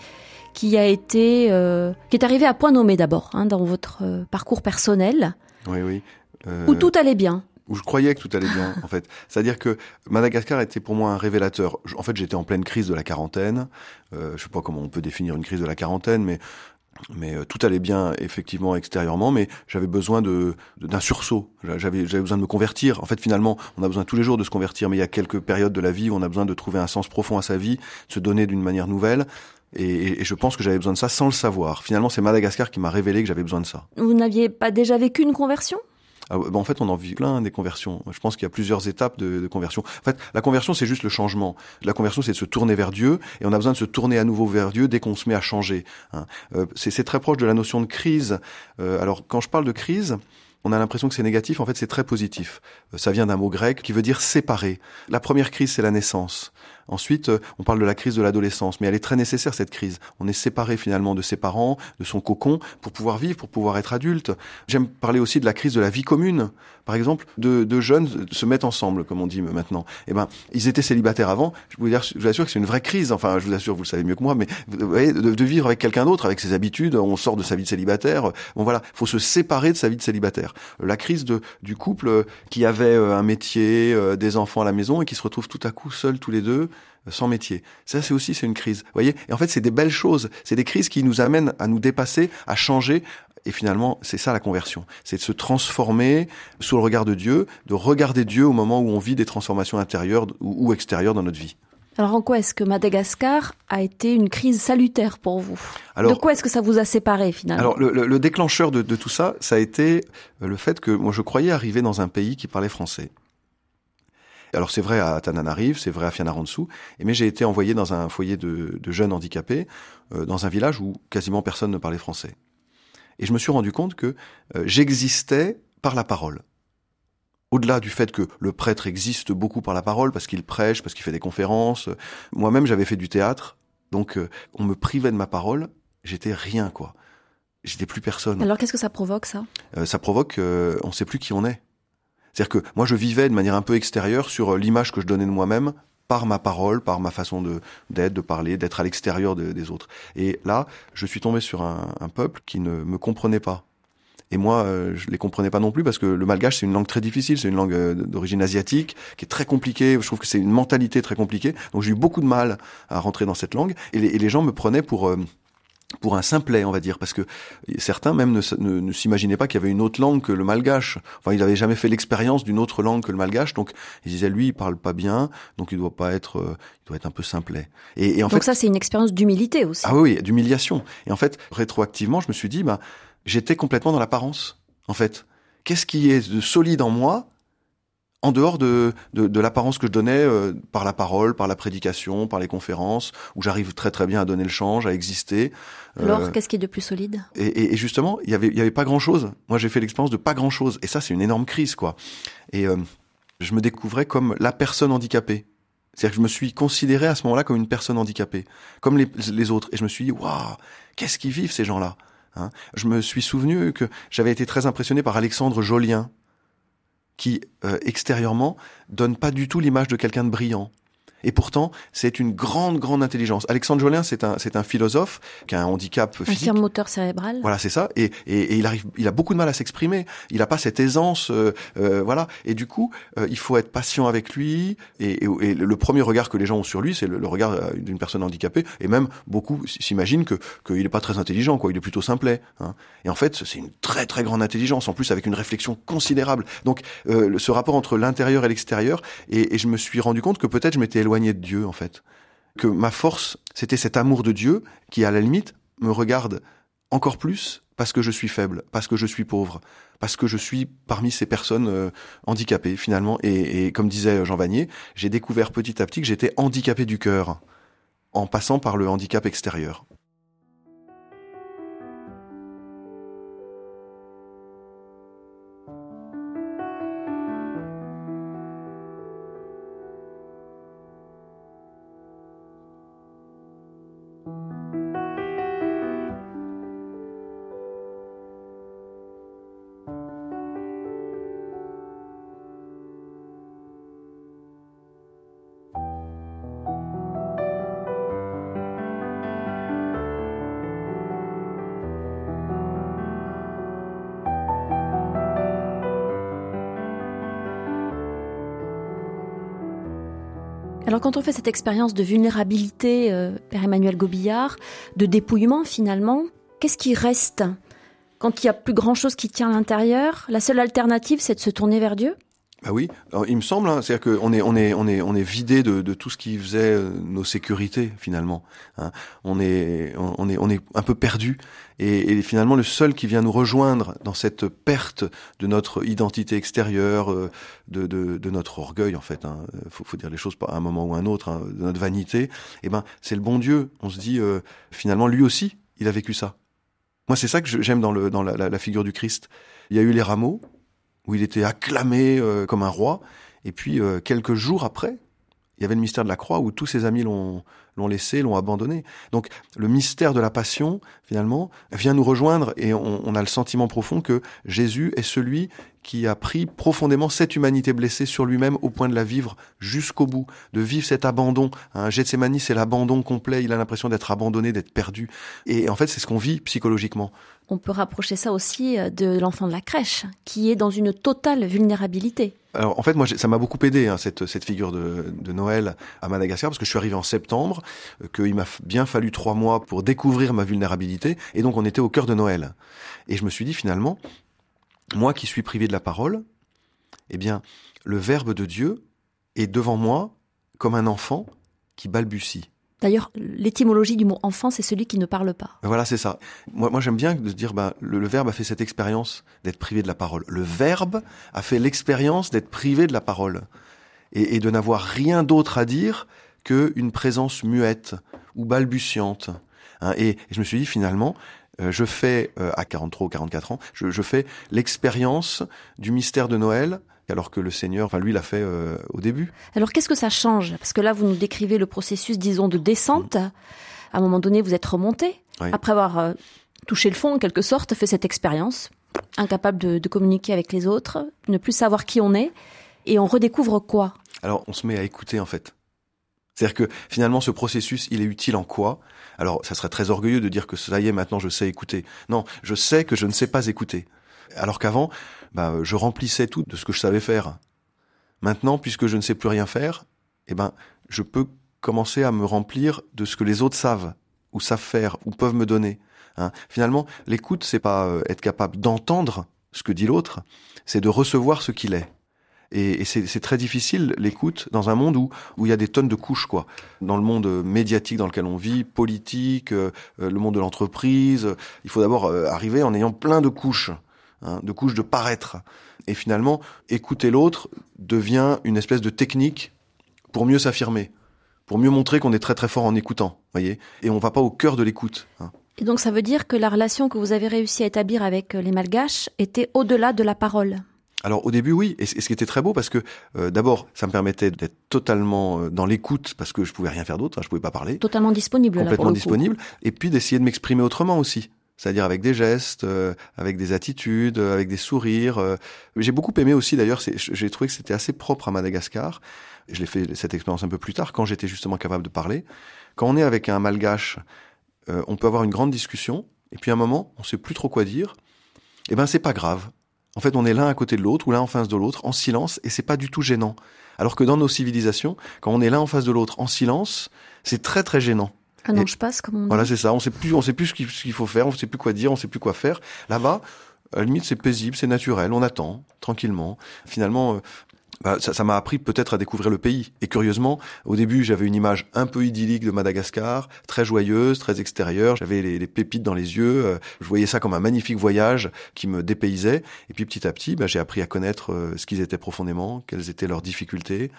Speaker 2: qui a été, euh, qui est arrivée à point nommé d'abord hein, dans votre euh, parcours personnel,
Speaker 3: Oui, oui. Euh,
Speaker 2: où tout allait bien.
Speaker 3: où je croyais que tout allait bien, en fait. C'est-à-dire que Madagascar était pour moi un révélateur. En fait, j'étais en pleine crise de la quarantaine. Euh, je sais pas comment on peut définir une crise de la quarantaine, mais mais euh, tout allait bien effectivement extérieurement, mais j'avais besoin de d'un sursaut. J'avais j'avais besoin de me convertir. En fait, finalement, on a besoin tous les jours de se convertir, mais il y a quelques périodes de la vie où on a besoin de trouver un sens profond à sa vie, de se donner d'une manière nouvelle. Et- et je pense que j'avais besoin de ça sans le savoir. Finalement, c'est Madagascar qui m'a révélé que j'avais besoin de ça.
Speaker 2: Vous n'aviez pas déjà vécu une conversion?
Speaker 3: Bah en fait, on en vit plein des conversions. Je pense qu'il y a plusieurs étapes de, conversion. En fait, la conversion, c'est juste le changement. La conversion, c'est de se tourner vers Dieu, et on a besoin de se tourner à nouveau vers Dieu dès qu'on se met à changer. hein. Euh, c'est c'est très proche de la notion de crise. Euh, alors, quand je parle de crise, on a l'impression que c'est négatif. En fait, c'est très positif. Euh, ça vient d'un mot grec qui veut dire séparer. La première crise, c'est la naissance. Ensuite, euh, on parle de la crise de l'adolescence, mais elle est très nécessaire cette crise. On est séparé finalement de ses parents, de son cocon, pour pouvoir vivre, pour pouvoir être adulte. J'aime parler aussi de la crise de la vie commune. Par exemple, de, de jeunes se mettent ensemble, comme on dit maintenant. Eh ben, ils étaient célibataires avant. Je vous, assure que c'est une vraie crise. Enfin, je vous assure, vous le savez mieux que moi, mais vous voyez, de, vivre avec quelqu'un d'autre, avec ses habitudes, on sort de sa vie de célibataire. Bon voilà, faut se séparer de sa vie de célibataire. La crise de, du couple qui avait euh, un métier, euh, des enfants à la maison et qui se retrouve tout à coup seuls tous les deux sans métier. Ça, c'est aussi c'est une crise. Vous voyez? Et en fait, c'est des belles choses. C'est des crises qui nous amènent à nous dépasser, à changer. Et finalement, c'est ça la conversion. C'est de se transformer sous le regard de Dieu, de regarder Dieu au moment où on vit des transformations intérieures ou, extérieures dans notre vie.
Speaker 2: Alors en quoi est-ce que Madagascar a été une crise salutaire pour vous?
Speaker 3: Alors,
Speaker 2: De quoi est-ce que ça vous a séparé finalement?
Speaker 3: Alors le, le- le déclencheur de, de tout ça, ça a été le fait que moi je croyais arriver dans un pays qui parlait français. Alors c'est vrai à Tananarive, c'est vrai à Fianarantsoa, et mais j'ai été envoyé dans un foyer de, de jeunes handicapés, euh, dans un village où quasiment personne ne parlait français. Et je me suis rendu compte que euh, j'existais par la parole. Au-delà du fait que le prêtre existe beaucoup par la parole, parce qu'il prêche, parce qu'il fait des conférences, euh, moi-même j'avais fait du théâtre, donc euh, on me privait de ma parole, j'étais rien quoi. J'étais plus personne.
Speaker 2: Alors qu'est-ce que ça provoque ça?
Speaker 3: Ça provoque, on sait plus qui on est. C'est-à-dire que moi je vivais de manière un peu extérieure sur euh, l'image que je donnais de moi-même par ma parole, par ma façon de d'être, de parler, d'être à l'extérieur de- des autres. Et là, je suis tombé sur un, un peuple qui ne me comprenait pas Et moi, euh, je les comprenais pas non plus parce que le malgache, c'est une langue très difficile, c'est une langue euh, d'origine asiatique qui est très compliquée. Je trouve que c'est une mentalité très compliquée. Donc j'ai eu beaucoup de mal à rentrer dans cette langue. Et les, gens me prenaient pour euh, pour un simplet, on va dire, parce que certains même ne, ne, s'imaginaient pas qu'il y avait une autre langue que le malgache. Enfin, ils n'avaient jamais fait l'expérience d'une autre langue que le malgache, donc ils disaient lui, il parle pas bien, donc il doit pas être, euh, il doit être un peu simplet.
Speaker 2: Et, et en donc ça, c'est une expérience d'humilité aussi.
Speaker 3: Ah oui, d'humiliation. Et en fait, rétroactivement, je me suis dit, bah, j'étais complètement dans l'apparence. En fait, qu'est-ce qui est de solide en moi en dehors de, de, l'apparence que je donnais euh, par la parole, par la prédication, par les conférences, où j'arrive très très bien à donner le change, à exister.
Speaker 2: Alors, euh, qu'est-ce qui est de plus solide?
Speaker 3: et, et, justement, il y avait, il y avait pas grand-chose. Moi, j'ai fait l'expérience de pas grand-chose, et ça, c'est une énorme crise, quoi. Et euh, je me découvrais comme la personne handicapée. C'est-à-dire que je me suis considéré à ce moment-là comme une personne handicapée, comme les, les autres. Et je me suis dit, waouh, qu'est-ce qu'ils vivent ces gens-là hein? Je me suis souvenu que j'avais été très impressionné par Alexandre Jolien, qui, euh, extérieurement, donne pas du tout l'image de quelqu'un de brillant. Et pourtant, c'est une grande, grande intelligence. Alexandre Jolin, c'est un, c'est un philosophe qui a un handicap physique.
Speaker 2: Un moteur cérébral.
Speaker 3: Voilà, c'est ça. Et, et, et, il arrive, il a beaucoup de mal à s'exprimer. Il n'a pas cette aisance, euh, euh, voilà. Et du coup, euh, il faut être patient avec lui. Et, et, le premier regard que les gens ont sur lui, c'est le, regard euh, d'une personne handicapée. Et même beaucoup s'imaginent que qu'il n'est pas très intelligent, quoi. Il est plutôt simplet. Hein. Et en fait, c'est une très, très grande intelligence. En plus, avec une réflexion considérable. Donc, euh, ce rapport entre l'intérieur et l'extérieur. Et, je me suis rendu compte que peut-être je m'étais éloigné de Dieu, en fait. Que ma force, c'était cet amour de Dieu qui, à la limite, me regarde encore plus parce que je suis faible, parce que je suis pauvre, parce que je suis parmi ces personnes euh, handicapées, finalement. Et, et, comme disait Jean Vanier, j'ai découvert petit à petit que j'étais handicapé du cœur, en passant par le handicap extérieur.
Speaker 2: Alors quand on fait cette expérience de vulnérabilité, euh, Père Emmanuel Gobillard, de dépouillement finalement, qu'est-ce qui reste? Quand il n'y a plus grand-chose qui tient à l'intérieur La seule alternative, c'est de se tourner vers Dieu?
Speaker 3: Bah oui, il me semble, hein, c'est-à-dire qu'on est on est on est on est vidé de, de tout ce qui faisait euh, nos sécurités finalement. Hein. On est on est on est un peu perdu et, finalement le seul qui vient nous rejoindre dans cette perte de notre identité extérieure, euh, de, de, de notre orgueil en fait. Hein, faut, faut dire les choses à un moment ou un autre, hein, de notre vanité. Eh ben c'est le bon Dieu. On se dit euh, finalement lui aussi il a vécu ça. Moi c'est ça que j'aime dans le dans la, la figure du Christ. Il y a eu les rameaux où il était acclamé euh, comme un roi. Et puis, euh, quelques jours après, il y avait le mystère de la croix où tous ses amis l'ont laissé, l'ont abandonné. Donc le mystère de la passion, finalement, vient nous rejoindre et on, a le sentiment profond que Jésus est celui qui a pris profondément cette humanité blessée sur lui-même au point de la vivre jusqu'au bout, de vivre cet abandon. Hein, Gethsemane, c'est l'abandon complet, il a l'impression d'être abandonné, d'être perdu. Et en fait, c'est ce qu'on vit psychologiquement.
Speaker 2: On peut rapprocher ça aussi euh, de l'enfant de la crèche, qui est dans une totale vulnérabilité.
Speaker 3: Alors en fait, moi, ça m'a beaucoup aidé hein, cette, cette figure de, de, Noël à Madagascar parce que je suis arrivé en septembre, euh, qu'il m'a bien fallu trois mois pour découvrir ma vulnérabilité, et donc on était au cœur de Noël. Et je me suis dit finalement, moi qui suis privé de la parole, eh bien, le Verbe de Dieu est devant moi comme un enfant qui balbutie.
Speaker 2: D'ailleurs, l'étymologie du mot enfant, c'est celui qui ne parle pas.
Speaker 3: Voilà, c'est ça. Moi, moi j'aime bien de dire, bah, le, Verbe a fait cette expérience d'être privé de la parole. Le Verbe a fait l'expérience d'être privé de la parole et, de n'avoir rien d'autre à dire qu'une présence muette ou balbutiante. Hein. et, je me suis dit, finalement, je fais, euh, à 43 ou 44 ans, je, fais l'expérience du mystère de Noël alors que le Seigneur, enfin lui, l'a fait euh, au début.
Speaker 2: Alors qu'est-ce que ça change? Parce que là, vous nous décrivez le processus, disons, de descente. À un moment donné, vous êtes remonté, après avoir touché le fond, en quelque sorte, fait cette expérience, incapable de, de communiquer avec les autres, ne plus savoir qui on est, et on redécouvre quoi?
Speaker 3: Alors on se met à écouter en fait. C'est-à-dire que finalement, ce processus, il est utile en quoi? Alors, ça serait très orgueilleux de dire que ça y est, maintenant, je sais écouter. Non, je sais que je ne sais pas écouter. Alors qu'avant, bah, je remplissais tout de ce que je savais faire. Maintenant, puisque je ne sais plus rien faire, eh ben, je peux commencer à me remplir de ce que les autres savent, ou savent faire, ou peuvent me donner. Hein. Finalement, l'écoute, c'est pas euh, être capable d'entendre ce que dit l'autre, c'est de recevoir ce qu'il est. Et, c'est très difficile l'écoute dans un monde où où il y a des tonnes de couches quoi. Dans le monde médiatique dans lequel on vit, politique, euh, le monde de l'entreprise, il faut d'abord euh, arriver en ayant plein de couches, hein, de couches de paraître. Et finalement, écouter l'autre devient une espèce de technique pour mieux s'affirmer, pour mieux montrer qu'on est très très fort en écoutant, voyez. Et on va pas au cœur de l'écoute. Hein.
Speaker 2: Et donc ça veut dire que la relation que vous avez réussi à établir avec les Malgaches était au-delà de la parole.
Speaker 3: Alors au début oui, et ce qui était très beau parce que euh, d'abord ça me permettait d'être totalement euh, dans l'écoute parce que je pouvais rien faire d'autre, hein, je pouvais pas parler.
Speaker 2: Totalement disponible.
Speaker 3: Complètement disponible, et puis d'essayer de m'exprimer autrement aussi, c'est-à-dire avec des gestes, euh, avec des attitudes, avec des sourires. J'ai beaucoup aimé aussi d'ailleurs, j'ai trouvé que c'était assez propre à Madagascar. Je l'ai fait cette expérience un peu plus tard quand j'étais justement capable de parler. Quand on est avec un malgache, on peut avoir une grande discussion et puis à un moment on sait plus trop quoi dire. Eh ben c'est pas grave en fait, on est l'un à côté de l'autre ou l'un en face de l'autre en silence et c'est pas du tout gênant. Alors que dans nos civilisations, quand on est l'un en face de l'autre en silence, c'est très très gênant.
Speaker 2: Ah non, je passe comme on dit.
Speaker 3: Voilà, c'est ça. On sait plus, on sait plus ce qu'il faut faire, on sait plus quoi dire, on sait plus quoi faire. Là-bas, à la limite, c'est paisible, c'est naturel, on attend tranquillement. Finalement, euh, bah, ça m'a appris peut-être à découvrir le pays. Et curieusement, au début, j'avais une image un peu idyllique de Madagascar, très joyeuse, très extérieure. J'avais les, pépites dans les yeux. Euh, je voyais ça comme un magnifique voyage qui me dépaysait. Et puis petit à petit, bah, j'ai appris à connaître euh, ce qu'ils étaient profondément, quelles étaient leurs difficultés,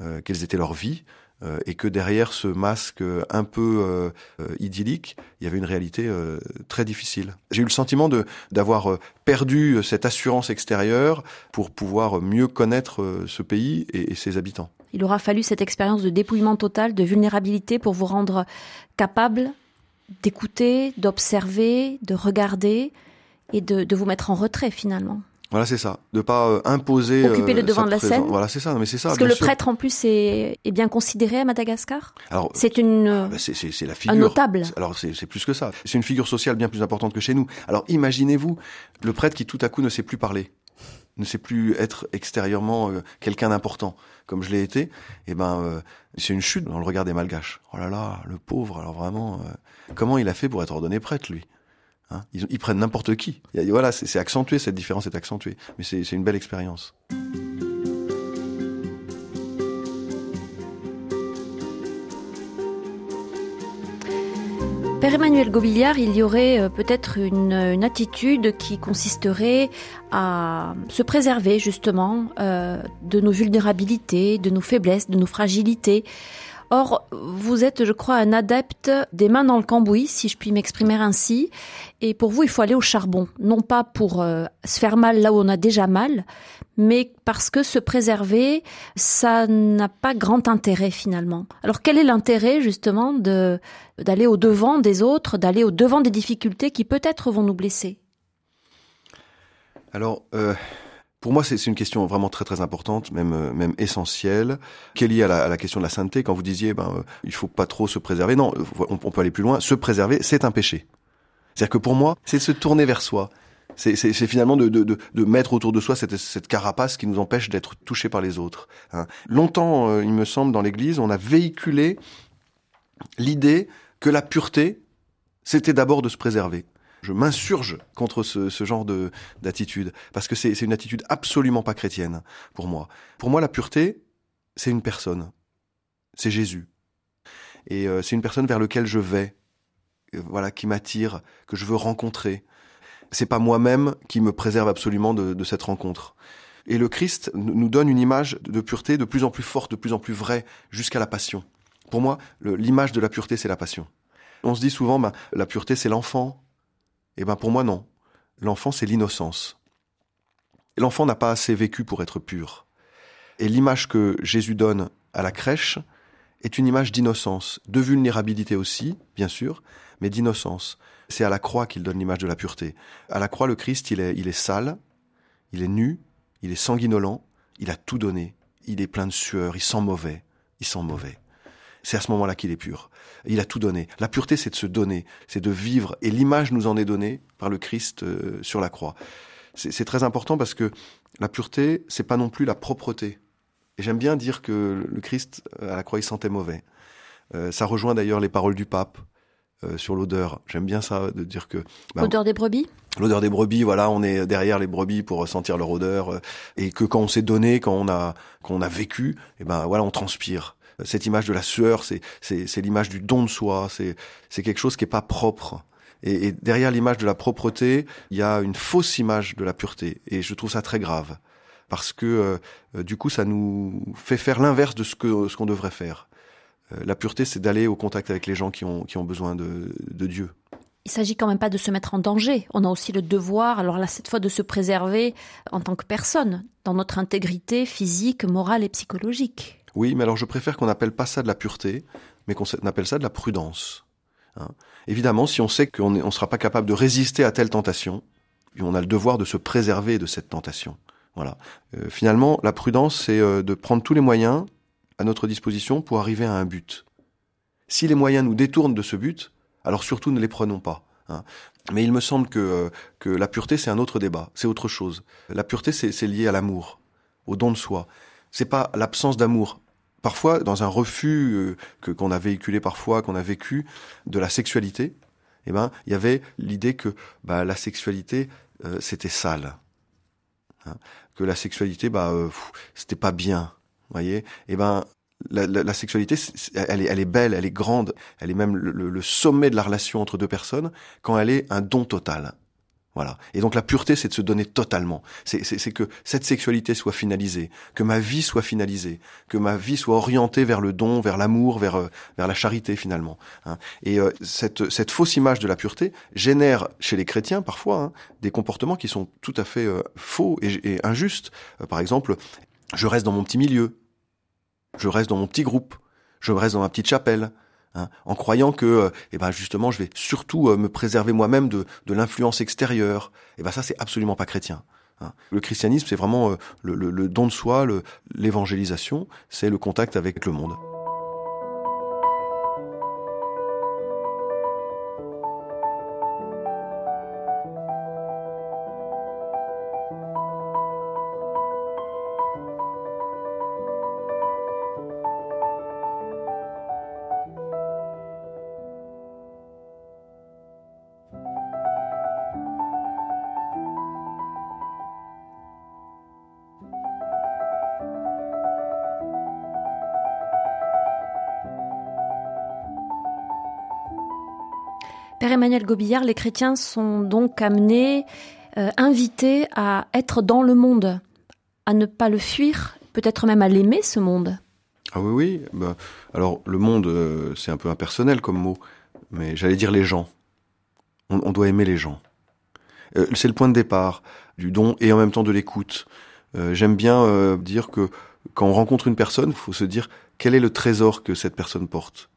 Speaker 3: euh, quelles étaient leurs vies. Euh, et que derrière ce masque un peu euh, euh, idyllique, il y avait une réalité très difficile. J'ai eu le sentiment de d'avoir perdu cette assurance extérieure pour pouvoir mieux connaître ce pays et, et ses habitants.
Speaker 2: Il aura fallu cette expérience de dépouillement total, de vulnérabilité pour vous rendre capable d'écouter, d'observer, de regarder et de, de vous mettre en retrait finalement.
Speaker 3: Voilà, c'est ça. De pas euh, imposer.
Speaker 2: Occuper le euh, devant de la scène.
Speaker 3: Voilà, c'est ça. Mais c'est ça.
Speaker 2: Parce que le prêtre en plus est, est, bien considéré à Madagascar? Alors, c'est une. Ah,
Speaker 3: bah, c'est la figure.
Speaker 2: Un notable.
Speaker 3: Alors c'est plus que ça. C'est une figure sociale bien plus importante que chez nous. Alors imaginez-vous le prêtre qui tout à coup ne sait plus parler, ne sait plus être extérieurement euh, quelqu'un d'important comme je l'ai été. Eh ben, c'est une chute dans le regard des Malgaches. Oh là là, le pauvre. Alors vraiment, comment il a fait pour être ordonné prêtre lui? Hein. ils, prennent n'importe qui. voilà, c'est accentué, cette différence est accentuée. Mais c'est une belle expérience.
Speaker 2: Père Emmanuel Gobillard, il y aurait euh, peut-être une, attitude qui consisterait à se préserver justement euh, de nos vulnérabilités, de nos faiblesses, de nos fragilités, Or, vous êtes, je crois, un adepte des mains dans le cambouis, si je puis m'exprimer ainsi. Et pour vous, il faut aller au charbon. Non pas pour euh, se faire mal là où on a déjà mal, mais parce que se préserver, ça n'a pas grand intérêt finalement. Alors quel est l'intérêt justement d'aller au devant des autres, d'aller au devant des difficultés qui peut-être vont nous blesser?
Speaker 3: Alors, euh, pour moi, c'est une question vraiment très très importante, même euh, même essentielle, qui est liée à la, à la question de la sainteté. Quand vous disiez, ben, euh, il faut pas trop se préserver. Non, on, peut aller plus loin. Se préserver, c'est un péché. C'est-à-dire que pour moi, c'est se tourner vers soi. C'est finalement de, de, de, de, mettre autour de soi cette, cette carapace qui nous empêche d'être touchés par les autres. Hein. Longtemps, euh, il me semble, dans l'Église, on a véhiculé l'idée que la pureté, c'était d'abord de se préserver je m'insurge contre ce, genre de d'attitude parce que c'est une attitude absolument pas chrétienne pour moi. Pour moi, la pureté, c'est une personne, c'est Jésus, et euh, c'est une personne vers lequel je vais, euh, voilà, qui m'attire, que je veux rencontrer. C'est pas moi-même qui me préserve absolument de, de cette rencontre. Et le Christ nous donne une image de pureté de plus en plus forte, de plus en plus vraie, jusqu'à la passion. Pour moi, l'image de la pureté, c'est la passion. On se dit souvent, bah, la pureté, c'est l'enfant, eh ben pour moi non. L'enfant c'est l'innocence. L'enfant n'a pas assez vécu pour être pur. Et l'image que Jésus donne à la crèche est une image d'innocence, de vulnérabilité aussi, bien sûr, mais d'innocence. C'est à la croix qu'il donne l'image de la pureté. À la croix, le Christ, il est, il est sale, il est nu, il est sanguinolent, il a tout donné, il est plein de sueur, il sent mauvais, il sent mauvais. C'est à ce moment-là qu'il est pur. Il a tout donné. La pureté, c'est de se donner, c'est de vivre. Et l'image nous en est donnée par le Christ euh, sur la croix. c'est très important parce que la pureté, c'est pas non plus la propreté. Et j'aime bien dire que le Christ à la croix il sentait mauvais. Euh, ça rejoint d'ailleurs les paroles du pape euh, sur l'odeur. J'aime bien ça de dire que
Speaker 2: bah, l'odeur des brebis?
Speaker 3: L'odeur des brebis, voilà, on est derrière les brebis pour sentir leur odeur euh, et que quand on s'est donné, quand on a qu'on a vécu, et eh ben voilà, on transpire. Cette image de la sueur, c'est l'image du don de soi. C'est quelque chose qui est pas propre. Et, derrière l'image de la propreté, il y a une fausse image de la pureté. Et je trouve ça très grave parce que du coup, ça nous fait faire l'inverse de ce que ce qu'on devrait faire. Euh, la pureté, c'est d'aller au contact avec les gens qui ont, qui ont besoin de, de Dieu.
Speaker 2: Il s'agit quand même pas de se mettre en danger. On a aussi le devoir, alors là, cette fois, de se préserver en tant que personne, dans notre intégrité physique, morale et psychologique.
Speaker 3: Oui, mais alors je préfère qu'on n'appelle pas ça de la pureté, mais qu'on appelle ça de la prudence. Hein. Évidemment, si on sait qu'on ne sera pas capable de résister à telle tentation, on a le devoir de se préserver de cette tentation. Voilà. Euh, finalement, la prudence, c'est euh, de prendre tous les moyens à notre disposition pour arriver à un but. Si les moyens nous détournent de ce but, alors surtout ne les prenons pas. Hein. Mais il me semble que, euh, que la pureté, c'est un autre débat, c'est autre chose. La pureté, c'est lié à l'amour, au don de soi. C'est pas l'absence d'amour. Parfois, dans un refus euh, que qu'on a véhiculé parfois, qu'on a vécu de la sexualité, eh ben, il y avait l'idée que bah, la sexualité, euh, c'était sale, hein. que la sexualité, bah, c'était pas bien, voyez? Eh ben, la, sexualité, elle est, elle est belle, elle est grande, elle est même le, le, sommet de la relation entre deux personnes quand elle est un don total. Voilà. Et donc la pureté, c'est de se donner totalement. C'est que cette sexualité soit finalisée, que ma vie soit finalisée, que ma vie soit orientée vers le don, vers l'amour, vers euh, vers la charité finalement. Hein. Et euh, cette cette fausse image de la pureté génère chez les chrétiens parfois hein, des comportements qui sont tout à fait euh, faux et, et injustes. par exemple, je reste dans mon petit milieu, je reste dans mon petit groupe, je reste dans ma petite chapelle, hein, en croyant que, euh, eh ben justement, je vais surtout euh, me préserver moi-même de, de l'influence extérieure. Eh ben ça, c'est absolument pas chrétien. Hein. Le christianisme, c'est vraiment euh, le, don de soi, l'évangélisation, c'est le contact avec le monde.
Speaker 2: Père Emmanuel Gobillard, les chrétiens sont donc amenés, euh, invités à être dans le monde, à ne pas le fuir, peut-être même à l'aimer, ce monde.
Speaker 3: Ah oui, oui. Bah, alors, le monde, euh, c'est un peu impersonnel comme mot, mais j'allais dire les gens. On, doit aimer les gens. Euh, c'est le point de départ du don et en même temps de l'écoute. J'aime bien dire que quand on rencontre une personne, il faut se dire quel est le trésor que cette personne porte?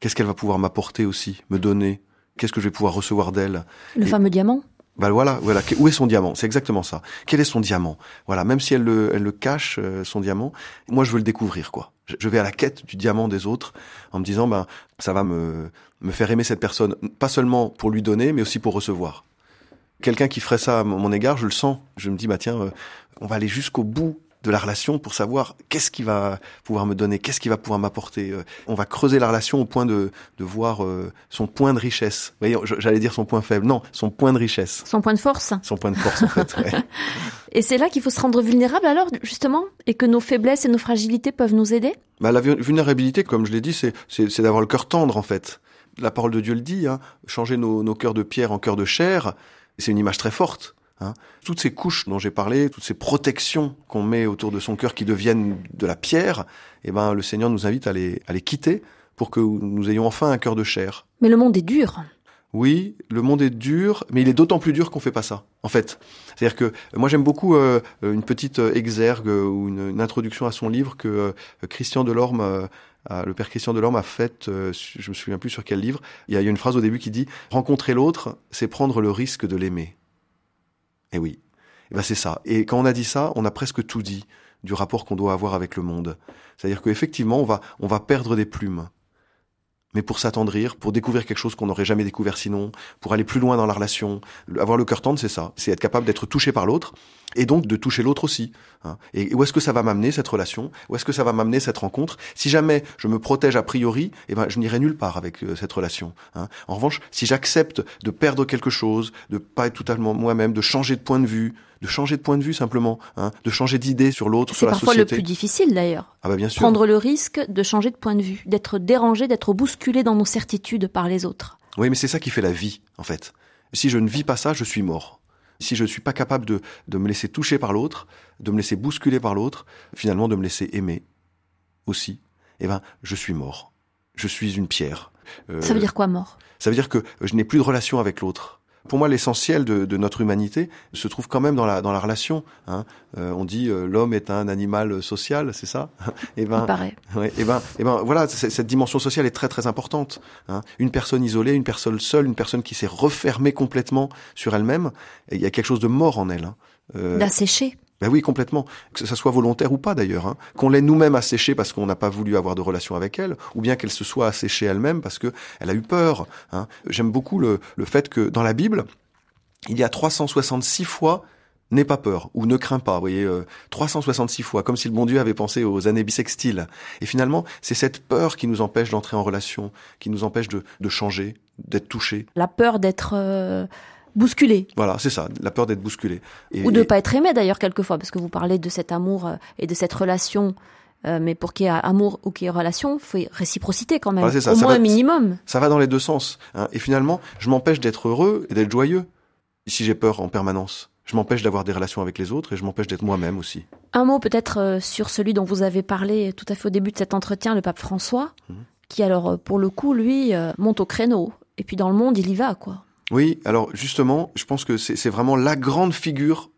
Speaker 3: Qu'est-ce qu'elle va pouvoir m'apporter aussi, me donner? Qu'est-ce que je vais pouvoir recevoir d'elle
Speaker 2: Le fameux diamant
Speaker 3: bah voilà, voilà. Où est son diamant? C'est exactement ça. Quel est son diamant? Voilà. Même si elle le, elle le cache, euh, son diamant, moi je veux le découvrir, quoi. Je, vais à la quête du diamant des autres en me disant, ben ça va me me faire aimer cette personne, pas seulement pour lui donner, mais aussi pour recevoir. Quelqu'un qui ferait ça à mon égard, je le sens. Je me dis, bah tiens, euh, on va aller jusqu'au bout de la relation pour savoir qu'est-ce qui va pouvoir me donner, qu'est-ce qui va pouvoir m'apporter. Euh, on va creuser la relation au point de, de voir euh, son point de richesse. Vous voyez, j'allais dire son point faible. Non, son point de richesse.
Speaker 2: Son point de force.
Speaker 3: Son point de force, en fait. *laughs*
Speaker 2: et c'est là qu'il faut se rendre vulnérable alors, justement, et que nos faiblesses et nos fragilités peuvent nous aider?
Speaker 3: Bah, La vulnérabilité, comme je l'ai dit, c'est d'avoir le cœur tendre, en fait. La parole de Dieu le dit, hein, changer nos, nos cœurs de pierre en cœur de chair, c'est une image très forte. Hein. Toutes ces couches dont j'ai parlé, toutes ces protections qu'on met autour de son cœur qui deviennent de la pierre, eh ben, le Seigneur nous invite à les, à les quitter pour que nous ayons enfin un cœur de chair.
Speaker 2: Mais le monde est dur.
Speaker 3: Oui, le monde est dur, mais il est d'autant plus dur qu'on fait pas ça. En fait, c'est-à-dire que moi j'aime beaucoup euh, une petite exergue ou une, introduction à son livre que euh, Christian Delorme, le père Christian Delorme a faite. Euh, je me souviens plus sur quel livre. Il y a une phrase au début qui dit rencontrer l'autre, c'est prendre le risque de l'aimer. Eh oui, eh ben c'est ça. Et quand on a dit ça, on a presque tout dit du rapport qu'on doit avoir avec le monde. C'est-à-dire qu'effectivement, on va perdre des plumes. Mais pour s'attendrir, pour découvrir quelque chose qu'on n'aurait jamais découvert sinon, pour aller plus loin dans la relation. Avoir le cœur tendre, c'est ça. C'est être capable d'être touché par l'autre et donc de toucher l'autre aussi. Hein. Et où est-ce que ça va m'amener cette relation? Où est-ce que ça va m'amener cette rencontre? Si jamais je me protège a priori, eh ben je n'irai nulle part avec euh, cette relation. Hein. En revanche, si j'accepte de perdre quelque chose, de pas être totalement moi-même, de changer de point de vue, de changer de point de vue simplement, hein, de changer d'idée sur l'autre, sur la
Speaker 2: société. C'est parfois le plus difficile d'ailleurs.
Speaker 3: Ah bah bien sûr.
Speaker 2: Prendre le risque de changer de point de vue, d'être dérangé, d'être bousculé dans nos certitudes par les autres.
Speaker 3: Oui, mais c'est ça qui fait la vie, en fait. Si je ne vis pas ça, je suis mort. Si je ne suis pas capable de, de me laisser toucher par l'autre, de me laisser bousculer par l'autre, finalement de me laisser aimer aussi, eh ben, je suis mort. Je suis une pierre.
Speaker 2: Euh, ça veut dire quoi mort?
Speaker 3: Ça veut dire que je n'ai plus de relation avec l'autre. Pour moi, l'essentiel de, de, notre humanité se trouve quand même dans la, dans la relation. Hein. Euh, on dit euh, l'homme est un animal social, c'est ça?
Speaker 2: Et *laughs* eh ben,
Speaker 3: ouais, et eh ben, et eh ben, voilà, cette dimension sociale est très très importante. Hein. Une personne isolée, une personne seule, une personne qui s'est refermée complètement sur elle-même, il y a quelque chose de mort en elle. Hein.
Speaker 2: Euh, D'asséché.
Speaker 3: Ben oui, complètement. Que ça soit volontaire ou pas d'ailleurs. Hein. Qu'on l'ait nous-mêmes asséchée parce qu'on n'a pas voulu avoir de relation avec elle, ou bien qu'elle se soit asséchée elle-même parce que elle a eu peur. Hein. J'aime beaucoup le, le fait que dans la Bible, il y a 366 fois n'aie pas peur ou ne crains pas. Vous voyez, 366 euh, fois, comme si le bon Dieu avait pensé aux années bissextiles. Et finalement, c'est cette peur qui nous empêche d'entrer en relation, qui nous empêche de, de changer, d'être touché.
Speaker 2: La peur d'être euh, bousculé.
Speaker 3: Voilà, c'est ça, la peur d'être bousculé.
Speaker 2: Ou de ne pas être aimé d'ailleurs quelquefois, parce que vous parlez de cet amour euh, et de cette relation. Euh, mais pour qu'il y ait amour ou qu'il y ait relation, il faut réciprocité quand même, au moins un minimum.
Speaker 3: Ça va dans les deux sens. Hein. Et finalement, je m'empêche d'être heureux et d'être joyeux si j'ai peur en permanence. Je m'empêche d'avoir des relations avec les autres et je m'empêche d'être moi-même aussi.
Speaker 2: Un mot peut-être euh, sur celui dont vous avez parlé tout à fait au début de cet entretien, le pape François, mmh. qui alors pour le coup, lui, monte au créneau. Et puis dans le monde, il y va, quoi.
Speaker 3: Oui, alors justement, je pense que c'est vraiment la grande figure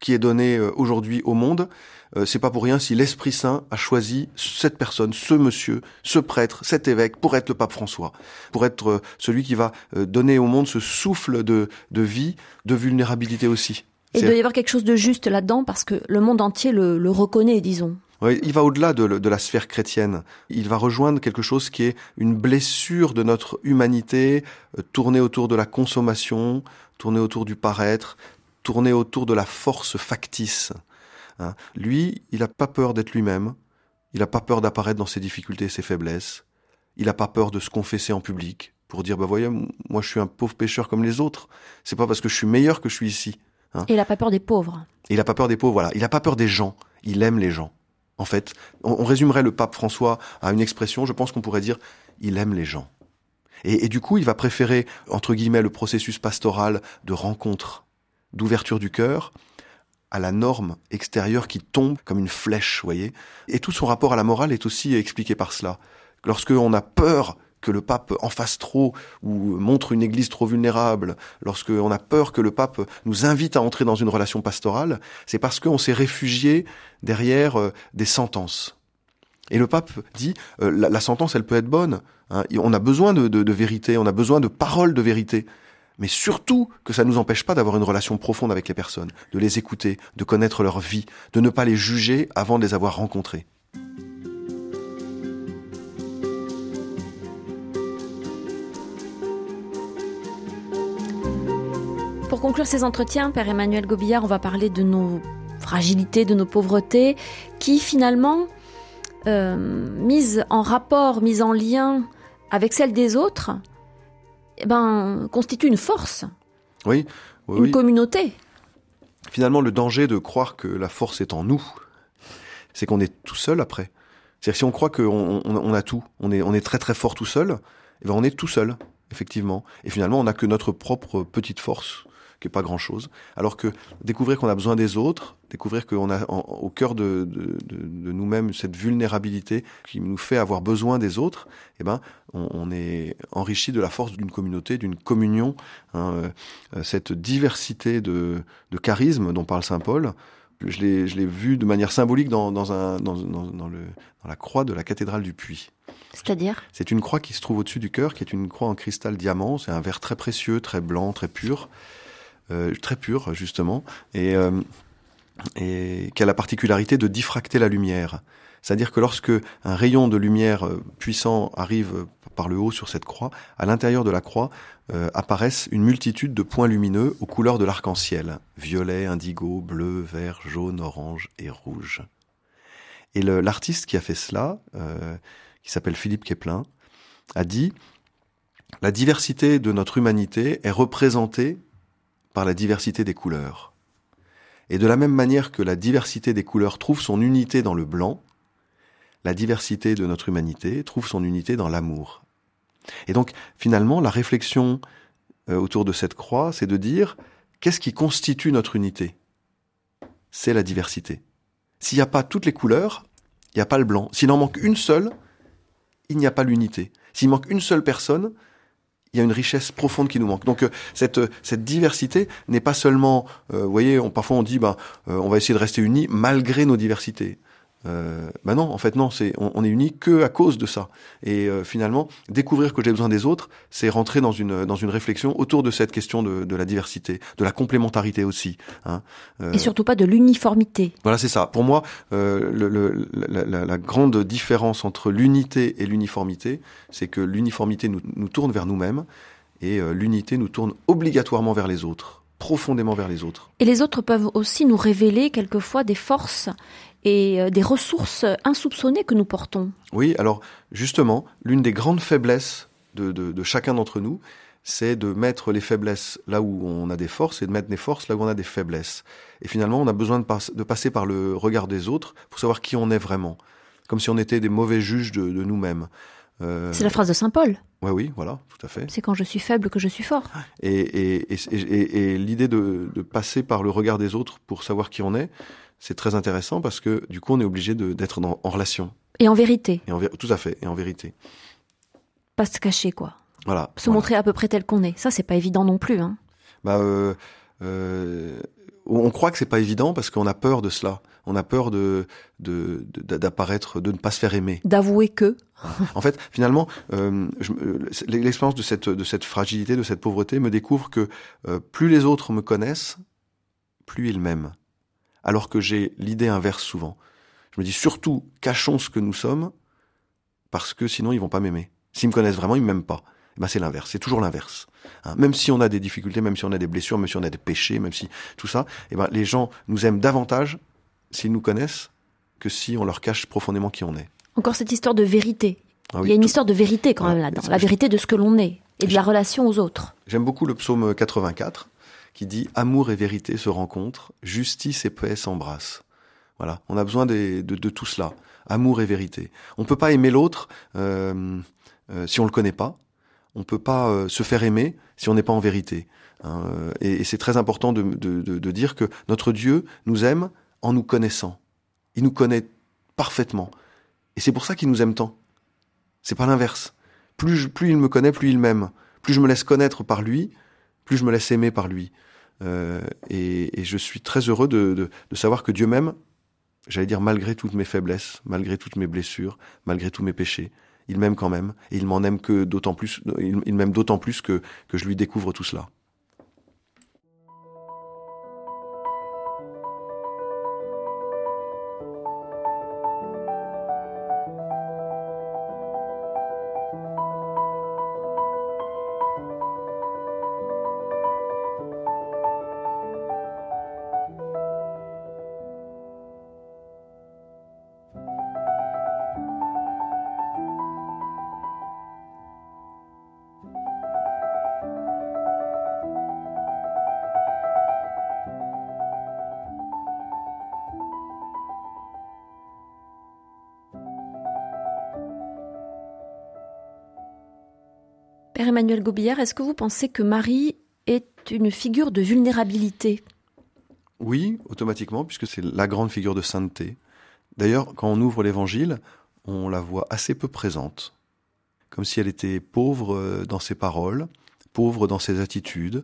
Speaker 3: qui est donnée euh, aujourd'hui au monde. Euh, c'est pas pour rien si l'Esprit Saint a choisi cette personne, ce monsieur, ce prêtre, cet évêque pour être le pape François, pour être euh, celui qui va donner au monde ce souffle de, de vie, de vulnérabilité aussi.
Speaker 2: Et il doit y avoir quelque chose de juste là-dedans parce que le monde entier le, le reconnaît, disons
Speaker 3: il va au-delà de, de, la sphère chrétienne. Il va rejoindre quelque chose qui est une blessure de notre humanité, euh, tournée autour de la consommation, tournée autour du paraître, tournée autour de la force factice. Hein. Lui, il n'a pas peur d'être lui-même. Il n'a pas peur d'apparaître dans ses difficultés et ses faiblesses. Il n'a pas peur de se confesser en public pour dire, bah voyez, moi je suis un pauvre pécheur comme les autres. C'est pas parce que je suis meilleur que je suis ici.
Speaker 2: Hein. Et il n'a pas peur des pauvres.
Speaker 3: il n'a pas peur des pauvres, voilà. Il n'a pas peur des gens. Il aime les gens. En fait, on, résumerait le pape François à une expression, je pense qu'on pourrait dire, il aime les gens. Et, du coup, il va préférer, entre guillemets, le processus pastoral de rencontre, d'ouverture du cœur, à la norme extérieure qui tombe comme une flèche, voyez. Et tout son rapport à la morale est aussi expliqué par cela. Lorsqu'on a peur que le pape en fasse trop ou montre une église trop vulnérable, lorsqu'on a peur que le pape nous invite à entrer dans une relation pastorale, c'est parce qu'on s'est réfugié derrière euh, des sentences. Et le pape dit, euh, la, sentence, elle peut être bonne. Hein. on a besoin de, de, vérité, on a besoin de paroles de vérité. Mais surtout que ça ne nous empêche pas d'avoir une relation profonde avec les personnes, de les écouter, de connaître leur vie, de ne pas les juger avant de les avoir rencontrées.
Speaker 2: Pour conclure ces entretiens, Père Emmanuel Gobillard, on va parler de nos fragilités, de nos pauvretés, qui finalement, euh, mises en rapport, mises en lien avec celles des autres, eh ben, constituent une force.
Speaker 3: Oui,
Speaker 2: une communauté.
Speaker 3: Finalement, le danger de croire que la force est en nous, c'est qu'on est tout seul après. C'est-à-dire si on croit qu'on on, a tout, on est, on est très très fort tout seul, eh ben on est tout seul, effectivement. Et finalement, on n'a que notre propre petite force qui est pas grand chose. Alors que découvrir qu'on a besoin des autres, découvrir qu'on a au cœur de, de, de, nous-mêmes cette vulnérabilité qui nous fait avoir besoin des autres, eh ben, on, on est enrichi de la force d'une communauté, d'une communion, hein, euh, cette diversité de, de charismes dont parle saint Paul. Je l'ai, je l'ai vu de manière symbolique dans, dans, un, dans, le, dans la croix de la cathédrale du Puy.
Speaker 2: C'est-à-dire?
Speaker 3: C'est une croix qui se trouve au-dessus du cœur, qui est une croix en cristal diamant. C'est un verre très précieux, très blanc, très pur. Euh, très pur justement, et, euh, et qui a la particularité de diffracter la lumière. C'est-à-dire que lorsque un rayon de lumière euh, puissant arrive par le haut sur cette croix, à l'intérieur de la croix apparaissent une multitude de points lumineux aux couleurs de l'arc-en-ciel violet, indigo, bleu, vert, jaune, orange et rouge. Et l'artiste qui a fait cela, qui s'appelle Philippe Keplin, a dit la diversité de notre humanité est représentée par la diversité des couleurs. Et de la même manière que la diversité des couleurs trouve son unité dans le blanc, la diversité de notre humanité trouve son unité dans l'amour. Et donc, finalement, la réflexion euh, autour de cette croix, c'est de dire, qu'est-ce qui constitue notre unité? C'est la diversité. S'il n'y a pas toutes les couleurs, il n'y a pas le blanc. S'il en manque une seule, il n'y a pas l'unité. S'il manque une seule personne, il y a une richesse profonde qui nous manque. Donc euh, cette cette diversité n'est pas seulement, euh, vous voyez, on, parfois on dit, ben, on va essayer de rester unis malgré nos diversités. Euh, bah non, en fait non, c'est on, est unis que à cause de ça. Et euh, finalement, découvrir que j'ai besoin des autres, c'est rentrer dans une dans une réflexion autour de cette question de, de la diversité, de la complémentarité aussi.
Speaker 2: Hein. Euh, et surtout pas de l'uniformité.
Speaker 3: Voilà, c'est ça. Pour moi, euh, le, le, la, la, grande différence entre l'unité et l'uniformité, c'est que l'uniformité nous, nous tourne vers nous-mêmes et l'unité nous tourne obligatoirement vers les autres profondément vers les autres.
Speaker 2: Et les autres peuvent aussi nous révéler quelquefois des forces et euh, des ressources insoupçonnées que nous portons.
Speaker 3: Oui, alors justement, l'une des grandes faiblesses de, de, de chacun d'entre nous, c'est de mettre les faiblesses là où on a des forces et de mettre les forces là où on a des faiblesses. Et finalement, on a besoin de, de passer par le regard des autres pour savoir qui on est vraiment, comme si on était des mauvais juges de, de nous-mêmes.
Speaker 2: Euh... C'est la phrase de Saint Paul.
Speaker 3: Oui, oui, voilà, tout à fait.
Speaker 2: C'est quand je suis faible que je suis fort.
Speaker 3: Et, et, et, et l'idée de, de passer par le regard des autres pour savoir qui on est, c'est très intéressant parce que du coup, on est obligé d'être en relation.
Speaker 2: Et en vérité.
Speaker 3: Et en, tout à fait, et en vérité.
Speaker 2: Pas se cacher, quoi.
Speaker 3: Voilà.
Speaker 2: Se montrer à peu près tel qu'on est. Ça, c'est pas évident non plus. Hein.
Speaker 3: Bah, euh, euh, on croit que c'est pas évident parce qu'on a peur de cela. On a peur de d'apparaître, de, ne pas se faire aimer.
Speaker 2: D'avouer que. *laughs*
Speaker 3: en fait, finalement, euh, l'expérience de cette de cette fragilité, de cette pauvreté, me découvre que plus les autres me connaissent, plus ils m'aiment alors que j'ai l'idée inverse souvent. Je me dis surtout, cachons ce que nous sommes, parce que sinon ils vont pas m'aimer. S'ils me connaissent vraiment, ils m'aiment pas. Eh ben c'est l'inverse, c'est toujours l'inverse. Hein. même si on a des difficultés, même si on a des blessures, même si on a des péchés, même si tout ça, eh ben les gens nous aiment davantage s'ils nous connaissent que si on leur cache profondément qui on est.
Speaker 2: Encore cette histoire de vérité. Ah Il y a une histoire de vérité quand même là-dedans, la vérité de ce que l'on est et de la relation aux autres.
Speaker 3: J'aime beaucoup le psaume 84 qui dit amour et vérité se rencontrent, justice et paix s'embrassent. Voilà, on a besoin de, tout cela, amour et vérité. On peut pas aimer l'autre euh, euh, si on le connaît pas. On peut pas euh, se faire aimer si on n'est pas en vérité. Hein. et, c'est très important de, de, dire que notre Dieu nous aime en nous connaissant. Il nous connaît parfaitement, et c'est pour ça qu'il nous aime tant. C'est pas l'inverse. Plus, plus il me connaît, plus il m'aime. Plus je me laisse connaître par lui, plus je me laisse aimer par lui. Euh, et, et, je suis très heureux de, savoir que Dieu m'aime, j'allais dire malgré toutes mes faiblesses, malgré toutes mes blessures, malgré tous mes péchés. Il m'aime quand même, et il m'en aime que d'autant plus, il, m'aime d'autant plus que je lui découvre tout cela.
Speaker 2: Emmanuel Gobillard, est-ce que vous pensez que Marie est une figure de vulnérabilité?
Speaker 3: Oui, automatiquement, puisque c'est la grande figure de sainteté. D'ailleurs, quand on ouvre l'évangile, on la voit assez peu présente, comme si elle était pauvre euh, dans ses paroles, pauvre dans ses attitudes,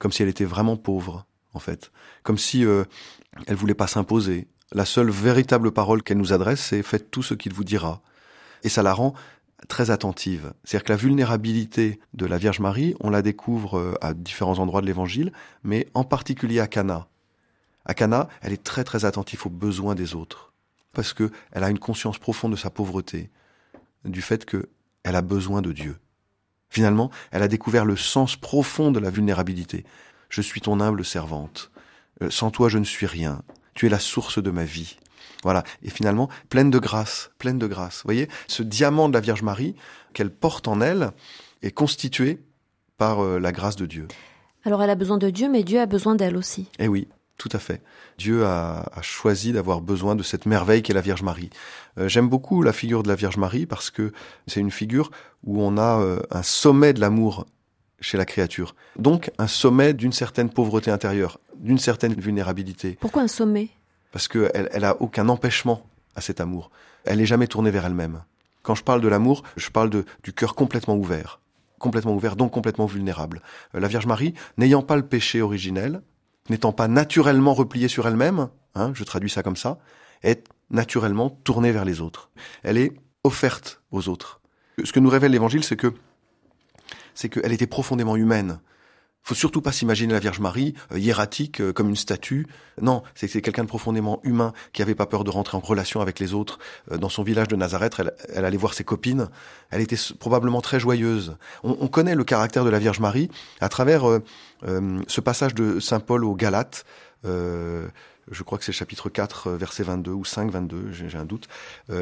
Speaker 3: comme si elle était vraiment pauvre, en fait, comme si euh, elle voulait pas s'imposer. La seule véritable parole qu'elle nous adresse, c'est faites tout ce qu'il vous dira. Et ça la rend très attentive. C'est-à-dire que la vulnérabilité de la Vierge Marie, on la découvre euh, à différents endroits de l'Évangile, mais en particulier à Cana. À Cana, elle est très très attentive aux besoins des autres. parce que elle a une conscience profonde de sa pauvreté, du fait que elle a besoin de Dieu. Finalement, elle a découvert le sens profond de la vulnérabilité. Je suis ton humble servante. Euh, sans toi, je ne suis rien. Tu es la source de ma vie. Voilà. Et finalement, pleine de grâce, pleine de grâce. Vous voyez, ce diamant de la Vierge Marie qu'elle porte en elle est constitué par euh, la grâce de Dieu.
Speaker 2: Alors elle a besoin de Dieu, mais Dieu a besoin d'elle aussi.
Speaker 3: Eh oui, tout à fait. Dieu a, choisi d'avoir besoin de cette merveille qu'est la Vierge Marie. Euh, j'aime beaucoup la figure de la Vierge Marie parce que c'est une figure où on a euh, un sommet de l'amour chez la créature. Donc un sommet d'une certaine pauvreté intérieure, d'une certaine vulnérabilité.
Speaker 2: Pourquoi un sommet?
Speaker 3: Parce qu'elle elle a aucun empêchement à cet amour. Elle n'est jamais tournée vers elle-même. Quand je parle de l'amour, je parle du cœur complètement ouvert. Complètement ouvert, donc complètement vulnérable. Euh, la Vierge Marie, n'ayant pas le péché originel, n'étant pas naturellement repliée sur elle-même, hein, je traduis ça comme ça, est naturellement tournée vers les autres. Elle est offerte aux autres. Ce que nous révèle l'Évangile, c'est que c'est qu'elle était profondément humaine faut surtout pas s'imaginer la Vierge Marie euh, hiératique euh, comme une statue. Non, c'est quelqu'un de profondément humain qui avait pas peur de rentrer en relation avec les autres. Euh, dans son village de Nazareth, elle, allait voir ses copines. Elle était probablement très joyeuse. On, connaît le caractère de la Vierge Marie à travers ce passage de saint Paul aux Galates. je crois que c'est chapitre 4, verset 22 ou 5, 22, j'ai un doute,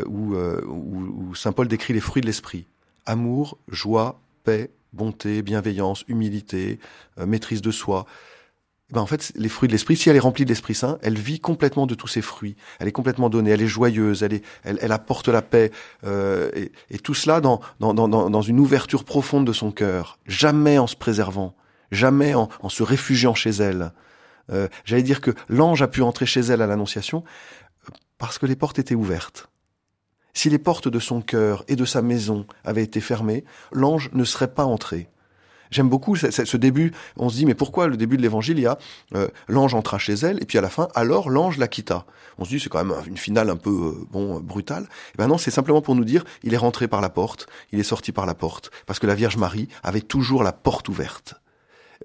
Speaker 3: où, où saint Paul décrit les fruits de l'esprit amour, joie, paix, bonté, bienveillance, humilité, euh, maîtrise de soi. Ben en fait, les fruits de l'esprit, si elle est remplie de l'Esprit Saint, elle vit complètement de tous ces fruits. Elle est complètement donnée, elle est joyeuse, elle, est, elle, apporte la paix, euh, et, tout cela dans, dans, dans, dans, une ouverture profonde de son cœur, jamais en se préservant, jamais en, en se réfugiant chez elle. Euh, J'allais dire que l'ange a pu entrer chez elle à l'Annonciation parce que les portes étaient ouvertes. Si les portes de son cœur et de sa maison avaient été fermées, l'ange ne serait pas entré. J'aime beaucoup ce, début. On se dit, mais pourquoi le début de l'évangile, a euh, l'ange entra chez elle, et puis à la fin, alors l'ange la quitta. On se dit, c'est quand même une finale un peu euh, bon brutale. Et ben non, c'est simplement pour nous dire, il est rentré par la porte, il est sorti par la porte, parce que la Vierge Marie avait toujours la porte ouverte.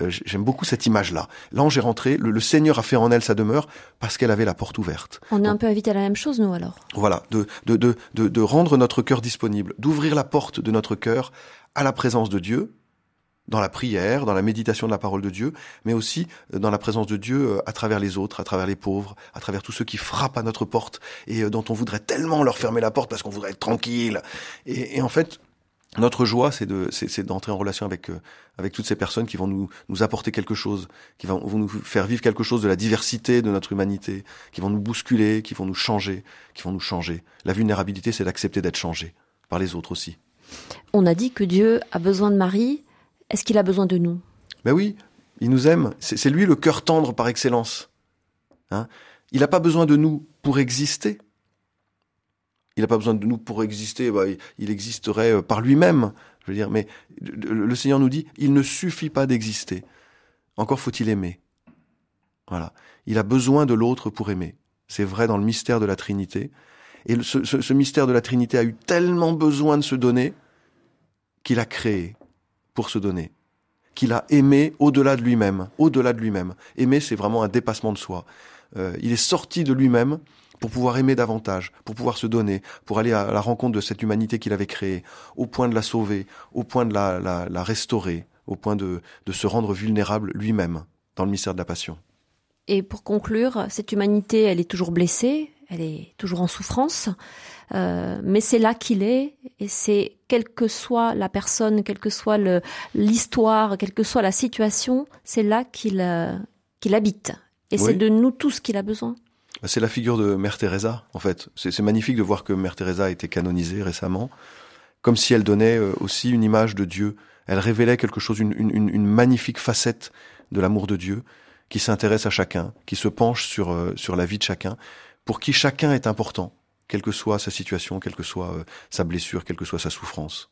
Speaker 3: Euh, j'aime beaucoup cette image-là. L'ange est rentré, le, Seigneur a fait en elle sa demeure parce qu'elle avait la porte ouverte.
Speaker 2: On est un peu invité à la même chose, nous, alors.
Speaker 3: Voilà, de, de, de, de, de rendre notre cœur disponible, d'ouvrir la porte de notre cœur à la présence de Dieu, dans la prière, dans la méditation de la parole de Dieu, mais aussi euh, dans la présence de Dieu euh, à travers les autres, à travers les pauvres, à travers tous ceux qui frappent à notre porte et dont on voudrait tellement leur fermer la porte parce qu'on voudrait être tranquille. Et, et en fait, notre joie, c'est de, c'est, d'entrer en relation avec euh, avec toutes ces personnes qui vont nous nous apporter quelque chose, qui vont, vont nous faire vivre quelque chose de la diversité de notre humanité, qui vont nous bousculer, qui vont nous changer, qui vont nous changer. La vulnérabilité, c'est d'accepter d'être changé par les autres aussi.
Speaker 2: On a dit que Dieu a besoin de Marie. Est-ce qu'il a besoin de nous?
Speaker 3: Ben oui, il nous aime. C'est, c'est lui le cœur tendre par excellence. Hein? Il n'a pas besoin de nous pour exister. Il n'a pas besoin de nous pour exister. Bah, il existerait euh, par lui-même. Je veux dire, mais le Seigneur nous dit, il ne suffit pas d'exister. Encore faut-il aimer. Voilà. Il a besoin de l'autre pour aimer. C'est vrai dans le mystère de la Trinité. Et ce, mystère de la Trinité a eu tellement besoin de se donner qu'il a créé pour se donner. Qu'il a aimé au-delà de lui-même. Au-delà de lui-même. Aimer, c'est vraiment un dépassement de soi. Euh, il est sorti de lui-même pour pouvoir aimer davantage, pour pouvoir se donner, pour aller à la rencontre de cette humanité qu'il avait créée, au point de la sauver, au point de la, la, restaurer, au point de, de se rendre vulnérable lui-même dans le mystère de la passion.
Speaker 2: Et pour conclure, cette humanité, elle est toujours blessée, elle est toujours en souffrance, euh, mais c'est là qu'il est, et c'est quelle que soit la personne, quelle que soit l'histoire, quelle que soit la situation, c'est là qu'il euh, qu'il habite. Et c'est de nous tous qu'il a besoin.
Speaker 3: Bah, c'est la figure de Mère Teresa, en fait. C'est magnifique de voir que Mère Teresa a été canonisée récemment, comme si elle donnait euh, aussi une image de Dieu. Elle révélait quelque chose, une, une, une magnifique facette de l'amour de Dieu, qui s'intéresse à chacun, qui se penche sur, euh, sur la vie de chacun, pour qui chacun est important, quelle que soit sa situation, quelle que soit euh, sa blessure, quelle que soit sa souffrance.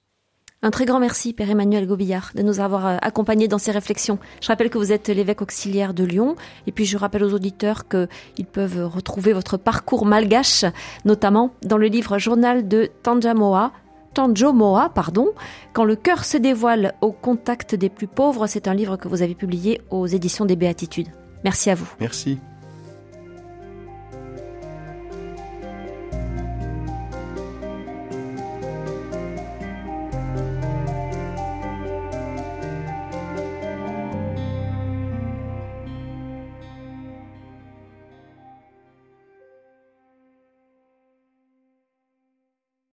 Speaker 2: Un très grand merci, Père Emmanuel Gobillard, de nous avoir euh, accompagnés dans ces réflexions. Je rappelle que vous êtes l'évêque auxiliaire de Lyon, et puis je rappelle aux auditeurs qu'ils peuvent retrouver votre parcours malgache, notamment dans le livre Journal de Tanjamoa, Tanjomoa, pardon, Quand le cœur se dévoile au contact des plus pauvres. C'est un livre que vous avez publié aux éditions des Béatitudes. Merci à vous.
Speaker 3: Merci.